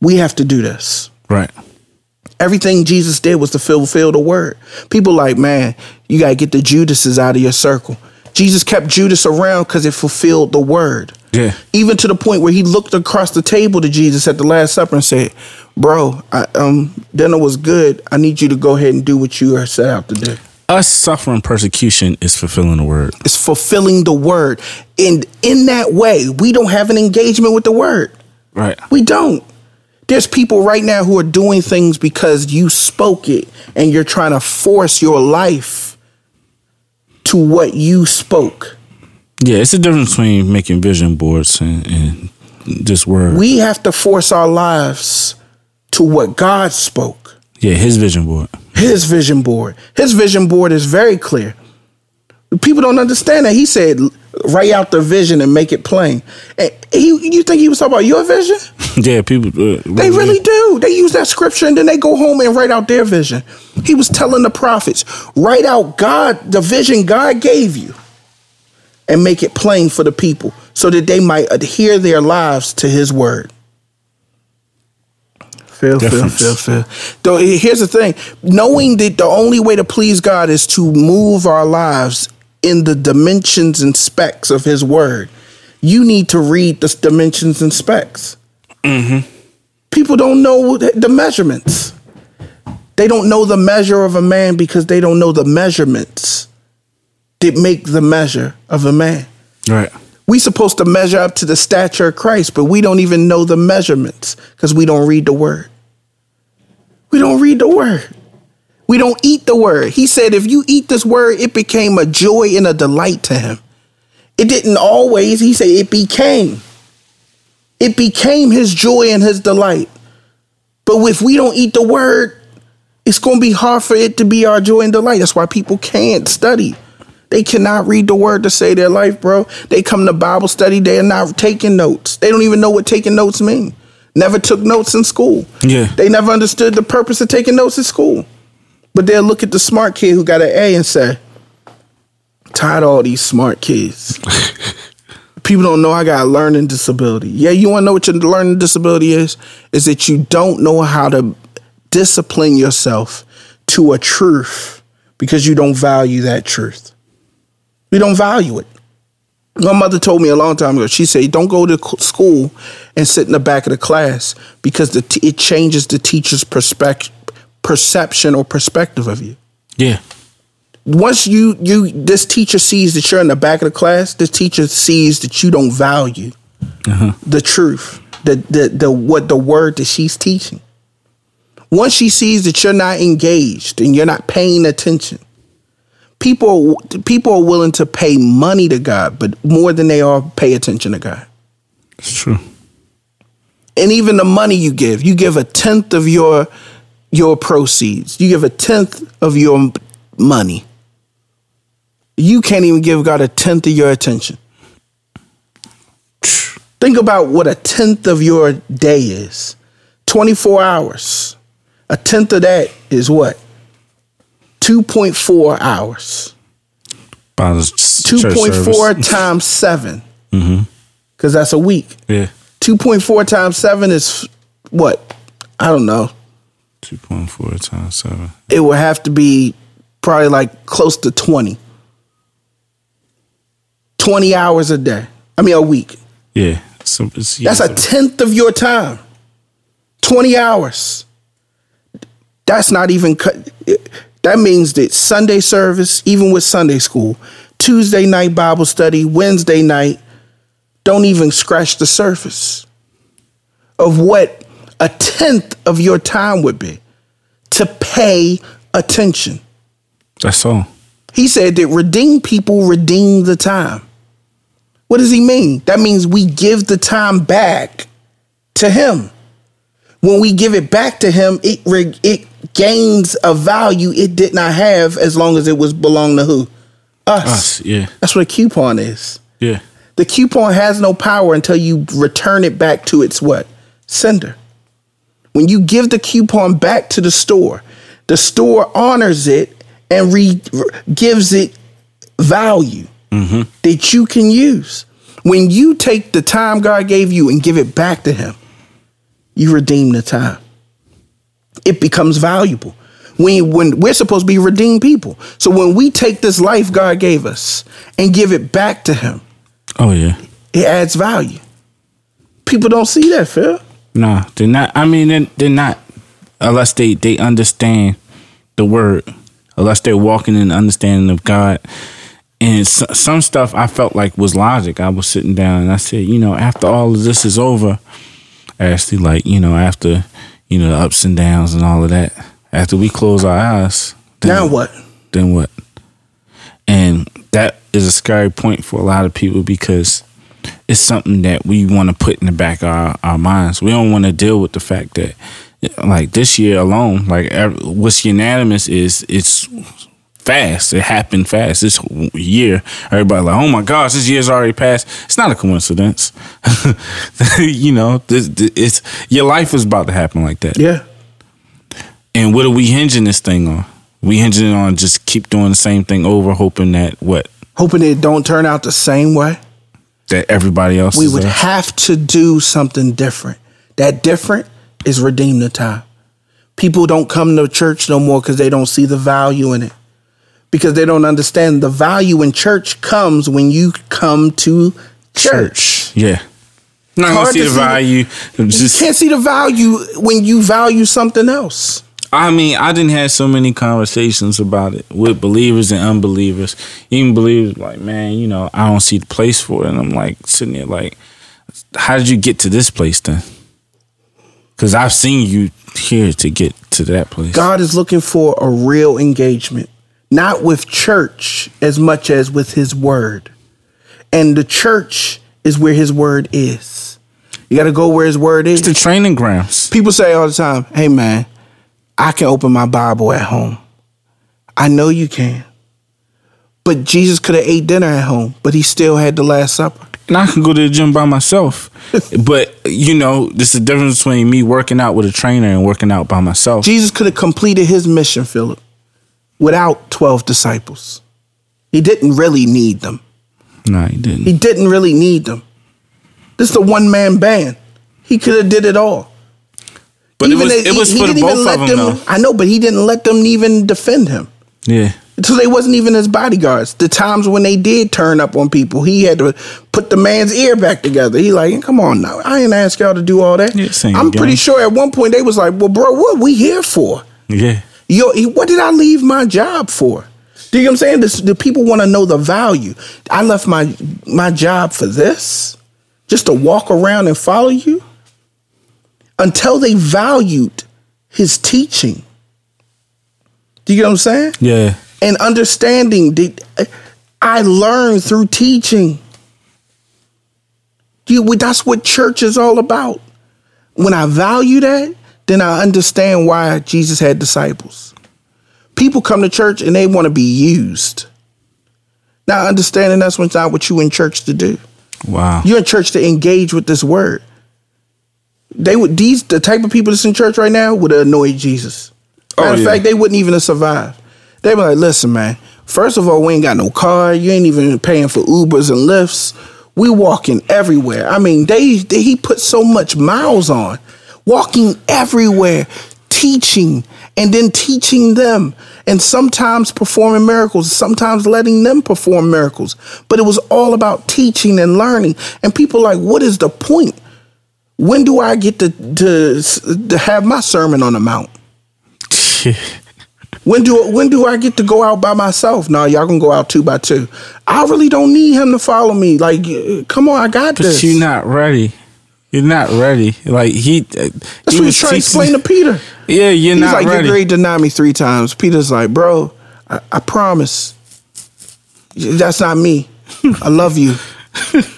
we have to do this." Right. Everything Jesus did was to fulfill the word. People like, man, you got to get the Judases out of your circle. Jesus kept Judas around because it fulfilled the word. Yeah. Even to the point where he looked across the table to Jesus at the Last Supper and said, Bro, I, um, dinner was good. I need you to go ahead and do what you are set out to do. Us suffering persecution is fulfilling the word. It's fulfilling the word. And in that way, we don't have an engagement with the word. Right. We don't. There's people right now who are doing things because you spoke it and you're trying to force your life to what you spoke. Yeah, it's a difference between making vision boards and, and just word. We have to force our lives to what God spoke. yeah, his vision board. His vision board. His vision board is very clear. People don't understand that. He said, write out the vision and make it plain. And he, you think he was talking about your vision? Yeah, people. Uh, They really do. They use that scripture and then they go home and write out their vision. He was telling the prophets, write out God, the vision God gave you, and make it plain for the people so that they might adhere their lives to his word. Feel, feel, feel, feel. Though here's the thing: knowing that the only way to please God is to move our lives in the dimensions and specs of His Word, you need to read the dimensions and specs. Mm-hmm. People don't know the the measurements. They don't know the measure of a man because they don't know the measurements that make the measure of a man. Right. We supposed to measure up to the stature of Christ, but we don't even know the measurements because we don't read the word. We don't read the word. We don't eat the word. He said, if you eat this word, it became a joy and a delight to him. It didn't always, he said, it became. It became his joy and his delight. But if we don't eat the word, it's going to be hard for it to be our joy and delight. That's why people can't study. They cannot read the word to save their life, bro. They come to Bible study, they're not taking notes. They don't even know what taking notes mean. Never took notes in school. Yeah. They never understood the purpose of taking notes in school. But they'll look at the smart kid who got an A and say, tired of all these smart kids. People don't know I got a learning disability. Yeah, you want to know what your learning disability is? Is that you don't know how to discipline yourself to a truth because you don't value that truth. You don't value it. My mother told me a long time ago. She said, "Don't go to school and sit in the back of the class because the t- it changes the teacher's perspective, perception or perspective of you." Yeah. once you you this teacher sees that you're in the back of the class, this teacher sees that you don't value uh-huh. the truth, the the the what the word that she's teaching. Once she sees that you're not engaged and you're not paying attention, people people are willing to pay money to God, but more than they are pay attention to God. It's true. And even the money you give, you give a tenth of your your proceeds. You give a tenth of your money. You can't even give God a tenth of your attention. Think about what a tenth of your day is 24 hours. A tenth of that is what? 2.4 hours. By the s- church 2.4 times 7. Mm-hmm. Because that's a week. Yeah. 2.4 times 7 is what? I don't know. 2.4 times 7. It would have to be probably like close to 20. 20 hours a day. I mean, a week. Yeah. So it's, yeah, That's a tenth of your time. 20 hours. That's not even cut. That means that Sunday service, even with Sunday school, Tuesday night Bible study, Wednesday night, don't even scratch the surface of what a tenth of your time would be to pay attention. that's all. He said that redeemed people redeem the time. What does he mean? That means we give the time back to him. When we give it back to him, it it gains a value it did not have as long as it was belong to who? Us. Us. Yeah. That's what a coupon is. Yeah. The coupon has no power until you return it back to its what? Sender. When you give the coupon back to the store, the store honors it and re- gives it value mm-hmm. that you can use. When you take the time God gave you and give it back to Him, you redeem the time. It becomes valuable. When, when we're supposed to be redeemed people. So when we take this life God gave us and give it back to Him, Oh yeah. it adds value. People don't see that, Phil. Nah, they're not. I mean, they're, they're not unless they they understand the word, unless they're walking in the understanding of God. And s some stuff I felt like was logic. I was sitting down and I said, you know, after all of this is over, actually, like you know, after you know the ups and downs and all of that, after we close our eyes, then Now what? then what? And that is a scary point for a lot of people because it's something that we want to put in the back of our, our minds. We don't want to deal with the fact that, like this year alone, like what's unanimous is it's fast. It happened fast. This year, everybody like, oh my gosh, this year's already passed. It's not a coincidence. you know, this, this, it's your life is about to happen like that. Yeah. And what are we hinging this thing on? We hinging it on just keep doing the same thing over, hoping that what Hoping it don't turn out the same way. That everybody else We would have to do something different. That different is redeem the time. People don't come to church no more because they don't see the value in it. Because they don't understand the value in church comes when you come to church. church. Yeah. Not gonna see the see the- value. You can't see the value when you value something else. I mean, I didn't have so many conversations about it with believers and unbelievers. Even believers like, man, you know, I don't see the place for it. And I'm like sitting there like, how did you get to this place then? Because I've seen you here to get to that place. God is looking for a real engagement, not with church as much as with his word. And the church is where his word is. You got to go where his word is. It's the training grounds. People say all the time, hey man, I can open my Bible at home. I know you can. But Jesus could have ate dinner at home, but he still had the Last Supper. And I can go to the gym by myself. but, you know, there's a difference between me working out with a trainer and working out by myself. Jesus could have completed his mission, Philip, without 12 disciples. He didn't really need them. no, he didn't. He didn't really need them. This is a one man band. He could have did it all. But it Even was, they- it was he for even both let of them, them. though. I know, but he didn't let them even defend him. Yeah. So they wasn't even his bodyguards. The times when they did turn up on people, he had to put the man's ear back together. He like, come on now, I ain't ask y'all to do all that. Yeah, I'm pretty game. sure at one point they was like, well, bro, what we here for? Yeah. Yo, what did I leave my job for? Do you know what I'm saying? This, the people want to know the value. I left my my job for this, just to walk around and follow you. Until they valued his teaching. Do you get what I'm saying? Yeah. And understanding that I learned through teaching. You, that's what church is all about. When I value that, then I understand why Jesus had disciples. People come to church and they want to be used. Now, understanding that's not what you in church to do. Wow. You're in church to engage with this word. They would these the type of people that's in church right now would have annoyed Jesus. Oh, Matter Oh, of yeah. fact, they wouldn't even have survived. They were like, listen, man, first of all, we ain't got no car. You ain't even paying for Ubers and Lyfts. We walking everywhere. I mean, they, they he put so much miles on, walking everywhere, teaching, and then teaching them. and sometimes performing miracles, sometimes letting them perform miracles. But it was all about teaching and learning. And people like, what is the point? When do I get to to, to have my sermon on the mount? When do when do I get to go out by myself? No, y'all gonna go out two by two. I really don't need him to follow me. Like, uh, come on, I got But this. you're not ready. You're not ready. Like he. uh, That's what he's trying to explain to Peter. Yeah, you're He's not like, ready. you're great to deny me three times. Peter's like, bro, I, I promise. That's not me. I love you.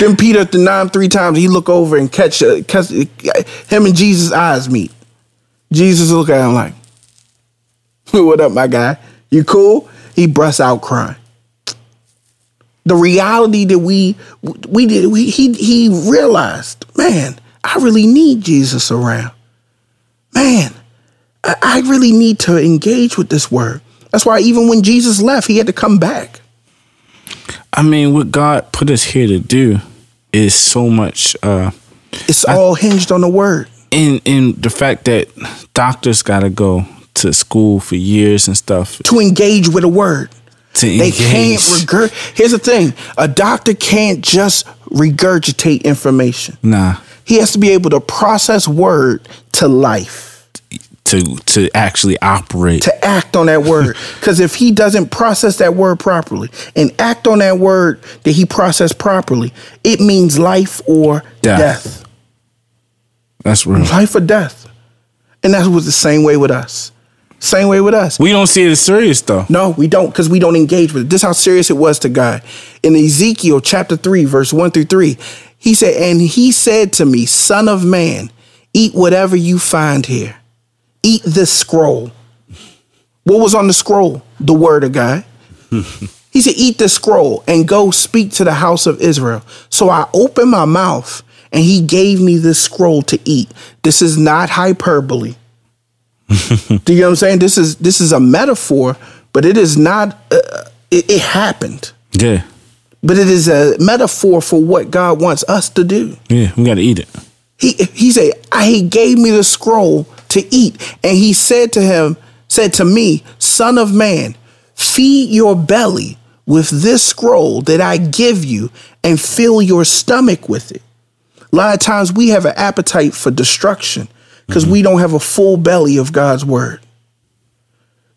then Peter the nine three times. He look over and catch, uh, catch him and Jesus' eyes meet. Jesus look at him like, what up, my guy? You cool? He busts out crying. The reality that we we did we, he he realized, man, I really need Jesus around. Man, I, I really need to engage with this word. That's why even when Jesus left, he had to come back. I mean, what God put us here to do is so much. uh It's all hinged on the word. in in the fact that doctors got to go to school for years and stuff To engage with a word. to They engage. can't regurg. Here's the thing: a doctor can't just regurgitate information. nah, He has to be able to process word to life, to to actually operate. to act on that word. Because if he doesn't process that word properly and act on that word that he processed properly, it means life or Death. death. That's real. Life or death. And that was the same way with us. Same way with us. We don't see it as serious though. No, we don't, because we don't engage with it. This is how serious it was to God. In Ezekiel chapter 3, verse 1 through 3, he said, And he said to me, Son of man, eat whatever you find here. Eat this scroll. What was on the scroll? The word of God. he said, Eat this scroll and go speak to the house of Israel. So I opened my mouth and he gave me this scroll to eat. This is not hyperbole. Do you know what I'm saying? This is this is a metaphor, but it is not. Uh, it, it happened, Yeah, but it is a metaphor for what God wants us to do. yeah, we got to eat it. He he said, I, "He gave me the scroll to eat," and he said to him, said to me, "Son of man, feed your belly with this scroll that I give you, and fill your stomach with it." A lot of times we have an appetite for destruction because mm-hmm. we don't have a full belly of God's word.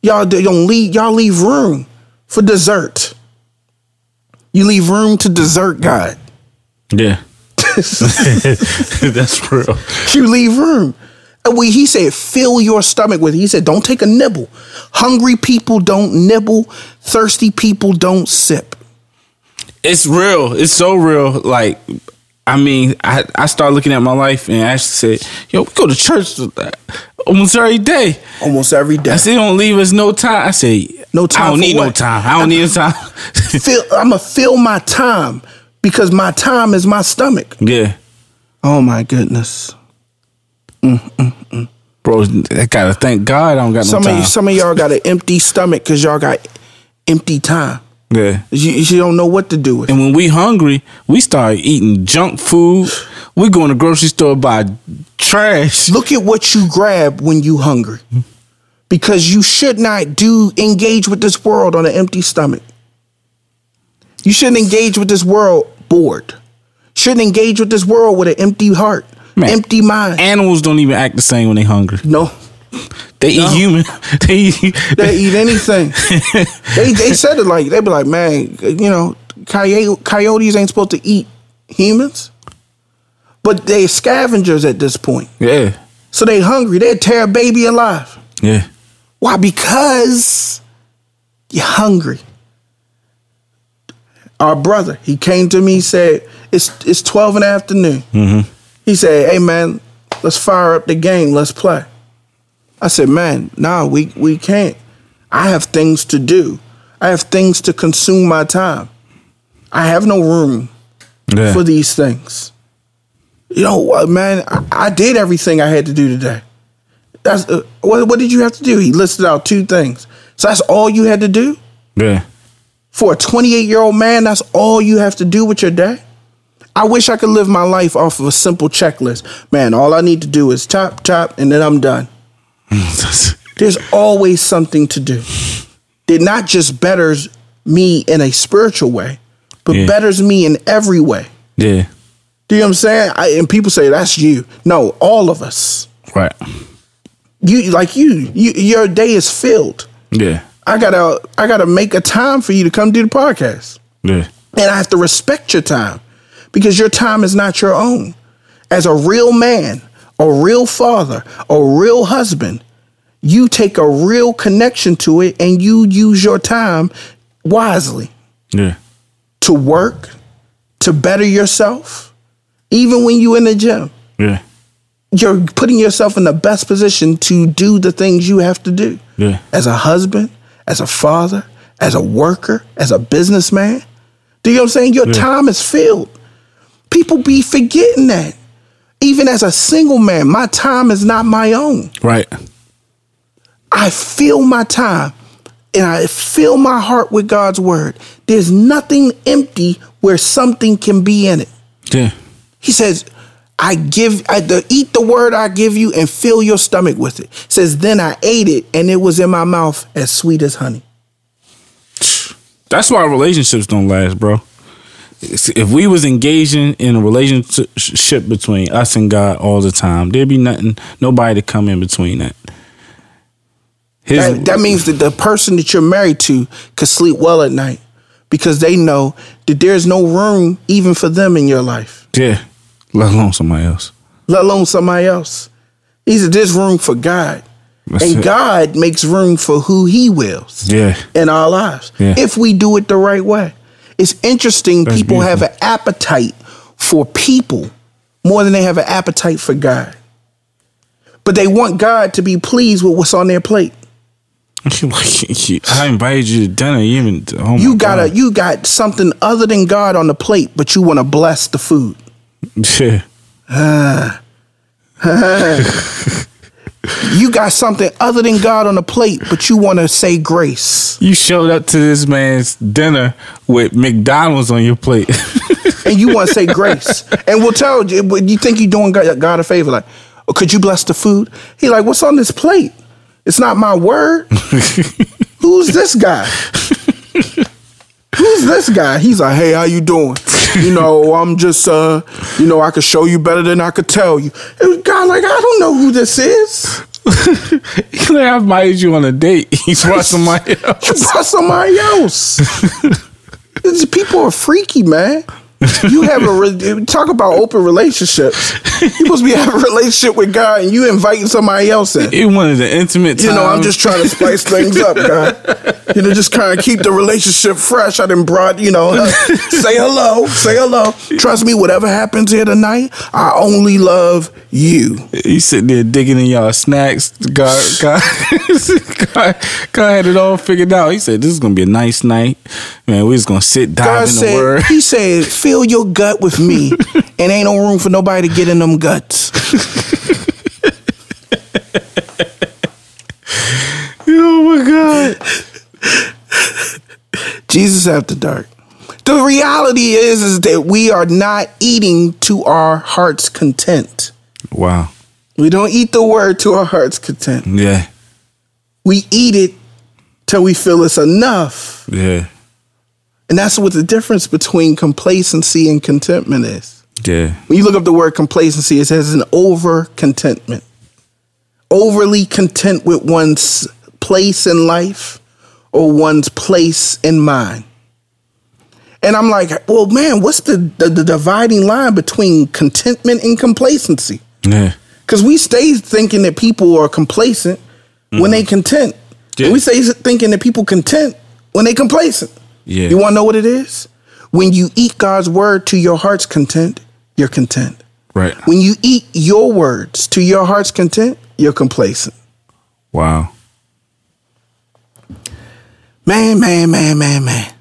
Y'all don't leave. Y'all leave room for dessert. You leave room to desert God. Yeah, that's real. You leave room. And we, he said, fill your stomach with. it. He said, don't take a nibble. Hungry people don't nibble. Thirsty people don't sip. It's real. It's so real. Like, I mean, I I started looking at my life and actually said, "Yo, we go to church almost every day." Almost every day. I said, "Don't leave us no time." I say, No time I don't need no time. I don't need no time." Fill, I'm gonna fill my time because my time is my stomach. yeah, Oh my goodness. Bro, I gotta thank God. I don't got no Some time. of some of y'all got an empty stomach because y'all got empty time. yeah. You, you don't know what to do with. And when we hungry, we start eating junk food. We go in the grocery store buy trash. Look at what you grab when you hungry. Because you should not do engage with this world on an empty stomach. You shouldn't engage with this world bored. Shouldn't engage with this world with an empty heart, Man. empty mind. Animals don't even act the same when they hungry. no, They No. eat human. They eat, they eat anything. they they said it like they be like, man, you know, coyote, coyotes ain't supposed to eat humans, but they scavengers at this point. yeah, So they hungry. They tear a baby alive. yeah. Why? Because you're hungry. Our brother, he came to me, said, it's, it's 12 in the afternoon. Mm-hmm. He said, hey man, let's fire up the game, let's play. I said, man, nah, we, we can't. I have things to do. I have things to consume my time. I have no room yeah. for these things. You know what, man? I, I did everything I had to do today. That's uh, what. What did you have to do? He listed out two things. So that's all you had to do yeah. for a 28 year old man. That's all you have to do with your day. I wish I could live my life off of a simple checklist. Man, all I need to do is chop, chop, and then I'm done. There's always something to do. It not just betters me in a spiritual way, but Yeah. betters me in every way. Yeah. Do you know what I'm saying? I, and people say that's you. No, all of us. Right. You like you, you your day is filled. Yeah. I gotta I gotta make a time for you to come do the podcast. Yeah. And I have to respect your time because your time is not your own. As a real man, a real father, a real husband, you take a real connection to it and you use your time wisely Yeah. to work, to better yourself. Even when you're in the gym, Yeah. you're putting yourself in the best position to do the things you have to do. Yeah. As a husband, as a father, as a worker, as a businessman. Do you know what I'm saying? Your time is filled. People be forgetting that. Even as a single man, my time is not my own. Right. I fill my time and I fill my heart with God's word. There's nothing empty where something can be in it. Yeah. He says, I give I the eat the word I give you and fill your stomach with it. Says, then I ate it and it was in my mouth as sweet as honey. That's why relationships don't last, bro. If we was engaging in a relationship between us and God all the time, there'd be nothing, nobody to come in between that. His, That, that means that the person that you're married to could sleep well at night because they know that there's no room even for them in your life, yeah, let alone somebody else. let alone somebody else. He said, there's room for God. That's and it. God makes room for who he wills Yeah, in our lives Yeah. if we do it the right way. It's interesting That's people have an appetite for people more than they have an appetite for God. But they want God to be pleased with what's on their plate. I invited you to dinner. You even oh You got a you got something other than God on the plate, but you want to bless the food. yeah, uh, You got something other than God on the plate, but you want to say grace. you showed up to this man's dinner with McDonald's on your plate. and you want to say grace, and we'll tell you. But you think you're doing God, God a favor, like, oh, could you bless the food? He like, what's on this plate? It's not my word. Who's this guy? Who's this guy? He's like, hey, how you doing? You know, I'm just, uh, you know, I could show you better than I could tell you. And God, like, I don't know who this is. He like, I invited you on a date. He brought somebody You else. brought somebody else. These people are freaky, man. You have a re- talk about open relationships. You supposed to be having a relationship with God, and you inviting somebody else in. He wanted the intimate. Time. You know, I'm just trying to spice things up, God. You know, just kind of keep the relationship fresh. I didn't brought, you know, uh, say hello, say hello. Trust me, whatever happens here tonight, I only love you. You sitting there digging in y'all snacks. God, God, God, God had it all figured out. He said, "This is gonna be a nice night, man. We're just gonna sit, dive God in the said, word." He said, fill your gut with me, and ain't no room for nobody to get in them guts. oh my God! Jesus after dark. The reality is, is that we are not eating to our heart's content. Wow. We don't eat the word to our heart's content. Yeah. We eat it till we feel it's enough. Yeah. And that's what the difference between complacency and contentment is. Yeah. When you look up the word complacency, it says an over contentment. Overly content with one's place in life or one's place in mind. And I'm like, well, man, what's the, the, the dividing line between contentment and complacency? Yeah. Because we stay thinking that people are complacent when they mm-hmm. content. Yeah. And we stay thinking that people content when they complacent. Yeah. You want to know what it is? When you eat God's word to your heart's content, you're content. Right. When you eat your words to your heart's content, you're complacent. Wow. Man, man, man, man, man.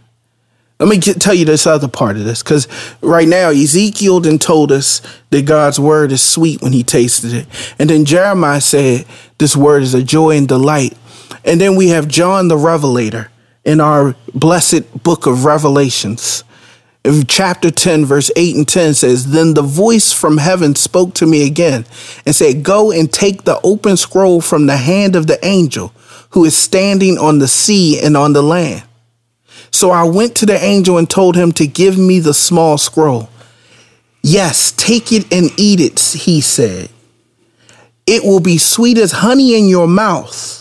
Let me get, tell you this other part of this because right now Ezekiel then told us that God's word is sweet when he tasted it. And then Jeremiah said this word is a joy and delight. And then we have John the Revelator in our blessed book of Revelations. In chapter 10, verse 8 and 10 says, Then the voice from heaven spoke to me again and said, Go and take the open scroll from the hand of the angel who is standing on the sea and on the land. So I went to the angel and told him to give me the small scroll. Yes, take it and eat it, he said. It will be sweet as honey in your mouth,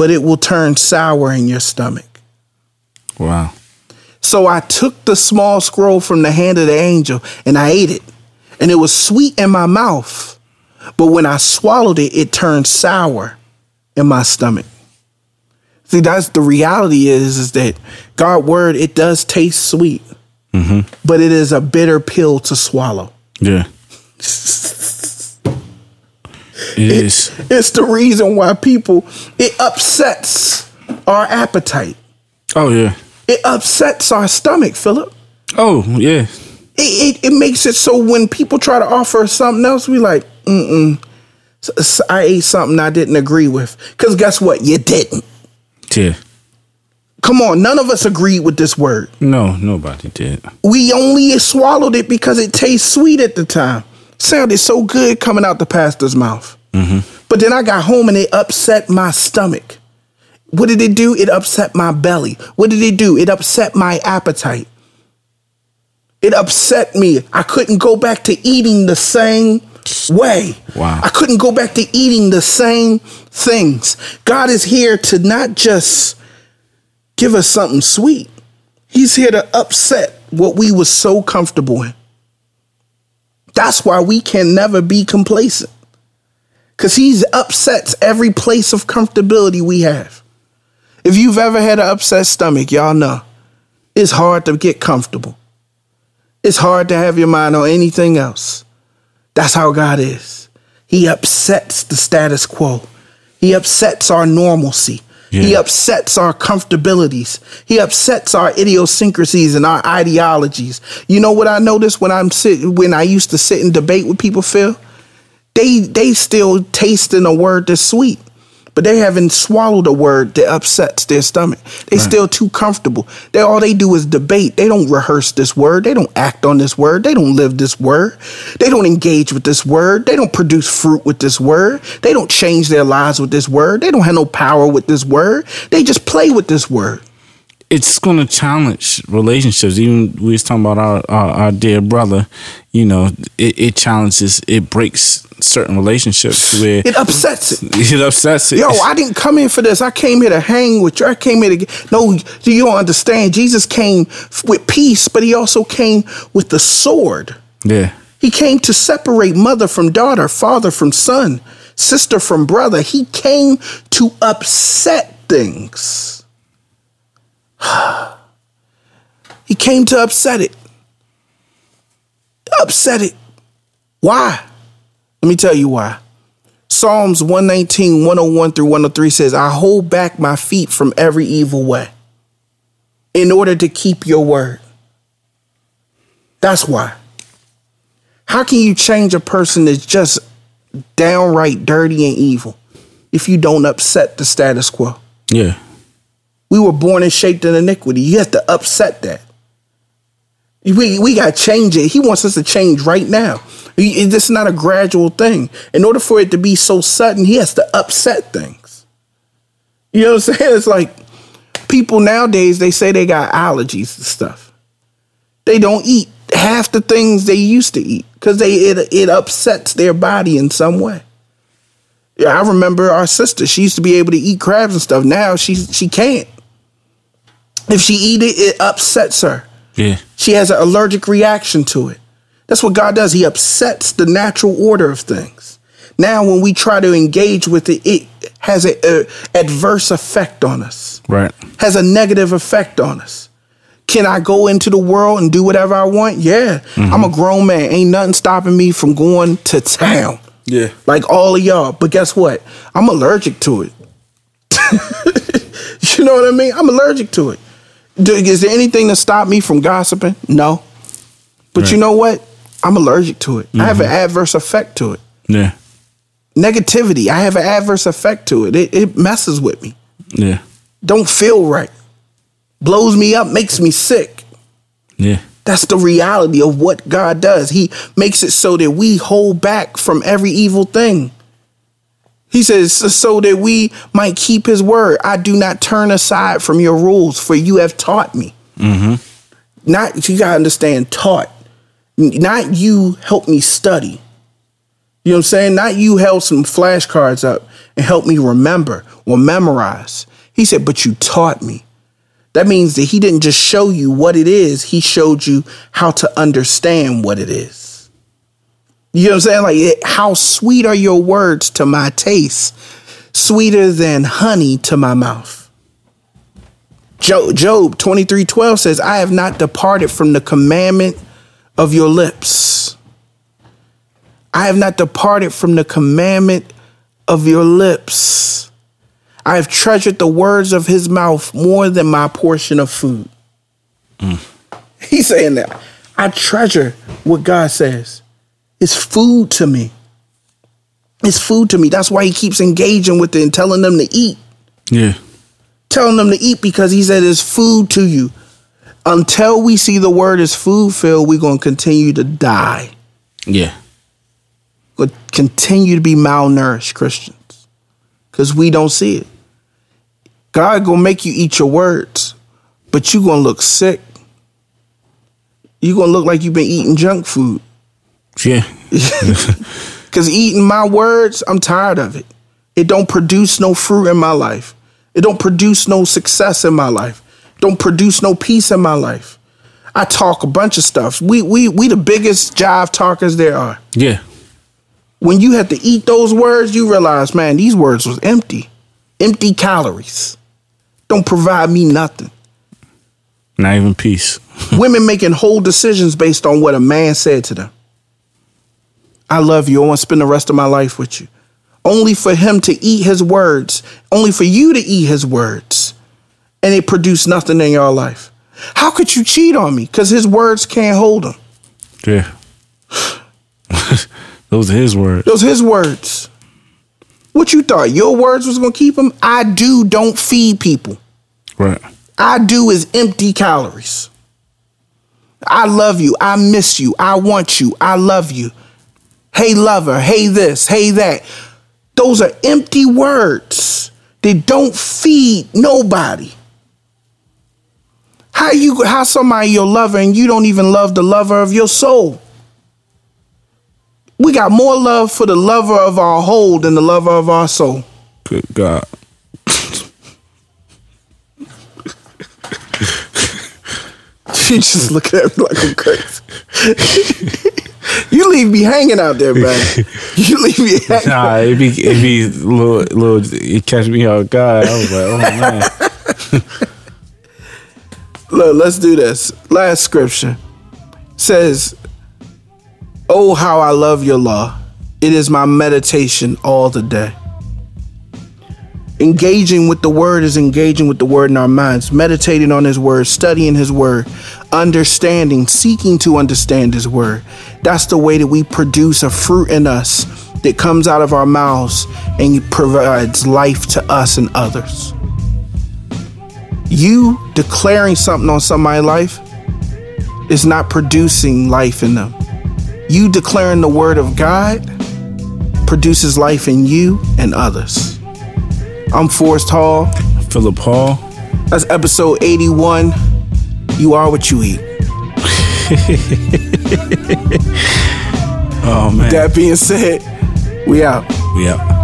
but it will turn sour in your stomach. Wow. So I took the small scroll from the hand of the angel and I ate it. And it was sweet in my mouth. But when I swallowed it, it turned sour in my stomach. See, that's the reality is, is that God word, it does taste sweet, mm-hmm. but it is a bitter pill to swallow. Yeah. It is. It's the reason why people, it upsets our appetite. Oh yeah. It upsets our stomach, Philip. Oh yeah. it, it, it makes it so when people try to offer something else, we like, mm-mm. I ate something I didn't agree with. Because guess what? You didn't. Yeah. Come on, none of us agreed with this word. No, nobody did. We only swallowed it because it tastes sweet at the time. Sounded so good coming out the pastor's mouth. Mm-hmm. But then I got home and it upset my stomach. What did it do? It upset my belly. What did it do? It upset my appetite. It upset me. I couldn't go back to eating the same way. Wow. I couldn't go back to eating the same things. God is here to not just give us something sweet. He's here to upset what we were so comfortable in. That's why we can never be complacent. Cuz he upsets every place of comfortability we have. If you've ever had an upset stomach, y'all know it's hard to get comfortable. It's hard to have your mind on anything else. That's how God is. He upsets the status quo. He upsets our normalcy. He upsets our comfortabilities. He upsets our idiosyncrasies and our ideologies. You know what I noticed when I'm sit when I used to sit and debate with people, Phil? They they still tasting a word that's sweet, but they haven't swallowed a word that upsets their stomach. They still too comfortable. They all they do is debate. They don't rehearse this word. They don't act on this word. They don't live this word. They don't engage with this word. They don't produce fruit with this word. They don't change their lives with this word. They don't have no power with this word. They just play with this word. It's going to challenge relationships. Even we was talking about our our, our dear brother. You know, it, it challenges, it breaks certain relationships where It upsets it. it upsets it. Yo, I didn't come in for this. I came here to hang with you. I came here to get. No, you don't understand. Jesus came with peace, but he also came with the sword. yeah, He came to separate mother from daughter, father from son, sister from brother. He came to upset things. he came to upset it. Upset it. Why? Let me tell you why. Psalms 119, 101 through 103 says, I hold back my feet from every evil way in order to keep your word. That's why. How can you change a person that's just downright dirty and evil if you don't upset the status quo? yeah, We were born and shaped in iniquity. You have to upset that. We, we got to change it. He wants us to change right now. This is not a gradual thing. In order for it to be so sudden, he has to upset things. You know what I'm saying? It's like people nowadays, they say they got allergies and stuff. They don't eat half the things they used to eat because they it, it upsets their body in some way. Yeah, I remember our sister. She used to be able to eat crabs and stuff. Now she she can't. If she eat it, it upsets her. yeah, She has an allergic reaction to it. That's what God does. He upsets the natural order of things. Now, when we try to engage with it, it has an adverse effect on us, right. has a negative effect on us. Can I go into the world and do whatever I want? Yeah. Mm-hmm. I'm a grown man. Ain't nothing stopping me from going to town Yeah, like all of y'all. But guess what? I'm allergic to it. you know what I mean? I'm allergic to it. Is there anything to stop me from gossiping? No. But you know what? I'm allergic to it. I have an mm-hmm. adverse effect to it. yeah, Negativity, I have an adverse effect to it. It, it messes with me. yeah, Don't feel right. Blows me up, makes me sick. Yeah. That's the reality of what God does. He makes it so that we hold back from every evil thing. He says, so that we might keep his word. I do not turn aside from your rules, for you have taught me. Mm-hmm. Not, you gotta understand, taught. Not you help me study. You know what I'm saying? Not you held some flashcards up and helped me remember or memorize. He said, but you taught me. That means that he didn't just show you what it is, he showed you how to understand what it is. You know what I'm saying? Like, how sweet are your words to my taste, sweeter than honey to my mouth. Job, Job 23 12 says, I have not departed from the commandment of your lips. I have not departed from the commandment of your lips. I have treasured the words of his mouth more than my portion of food. Mm. He's saying that. I treasure what God says. It's food to me. It's food to me. That's why he keeps engaging with it and telling them to eat. Yeah. Telling them to eat because he said it's food to you. Until we see the word as food filled, we're going to continue to die. Yeah. But continue to be malnourished Christians because we don't see it. God gonna make you eat your words, but you gonna look sick. You gonna look like you've been eating junk food. Yeah. Cause eating my words, I'm tired of it. It don't produce no fruit in my life. It don't produce no success in my life. Don't produce no peace in my life. I talk a bunch of stuff. We we we the biggest jive talkers there are. Yeah. When you have to eat those words, you realize, man, these words was empty. Empty calories. Don't provide me nothing. Not even peace. Women making whole decisions based on what a man said to them. I love you. I want to spend the rest of my life with you. Only for him to eat his words, only for you to eat his words, and it produced nothing in your life. How could you cheat on me? Because his words can't hold him. Yeah. Those are his words. Those his words. What you thought? Your words was gonna keep him? I do don't feed people. Right. I do is empty calories. I love you. I miss you. I want you. I love you. Hey, lover. Hey, this. Hey, that. Those are empty words. They don't feed nobody. How you how somebody your lover and you don't even love the lover of your soul? We got more love for the lover of our whole than the lover of our soul. Good God. You just looking at me like I'm crazy. you leave me hanging out there, man. You leave me hanging. Nah, it be it be little little it catch me off guard. I was like, oh man. Look, let's do this. Last scripture says, Oh, how I love your law. It is my meditation all the day. Engaging with the word is engaging with the word in our minds, meditating on his word, studying his word, understanding, seeking to understand his word. That's the way that we produce a fruit in us that comes out of our mouths and provides life to us and others. You declaring something on somebody's life is not producing life in them. You declaring the word of God produces life in you and others. I'm Forrest Hall. Philip Hall. That's episode 81. You are what you eat. Oh man. That being said, we out. We out.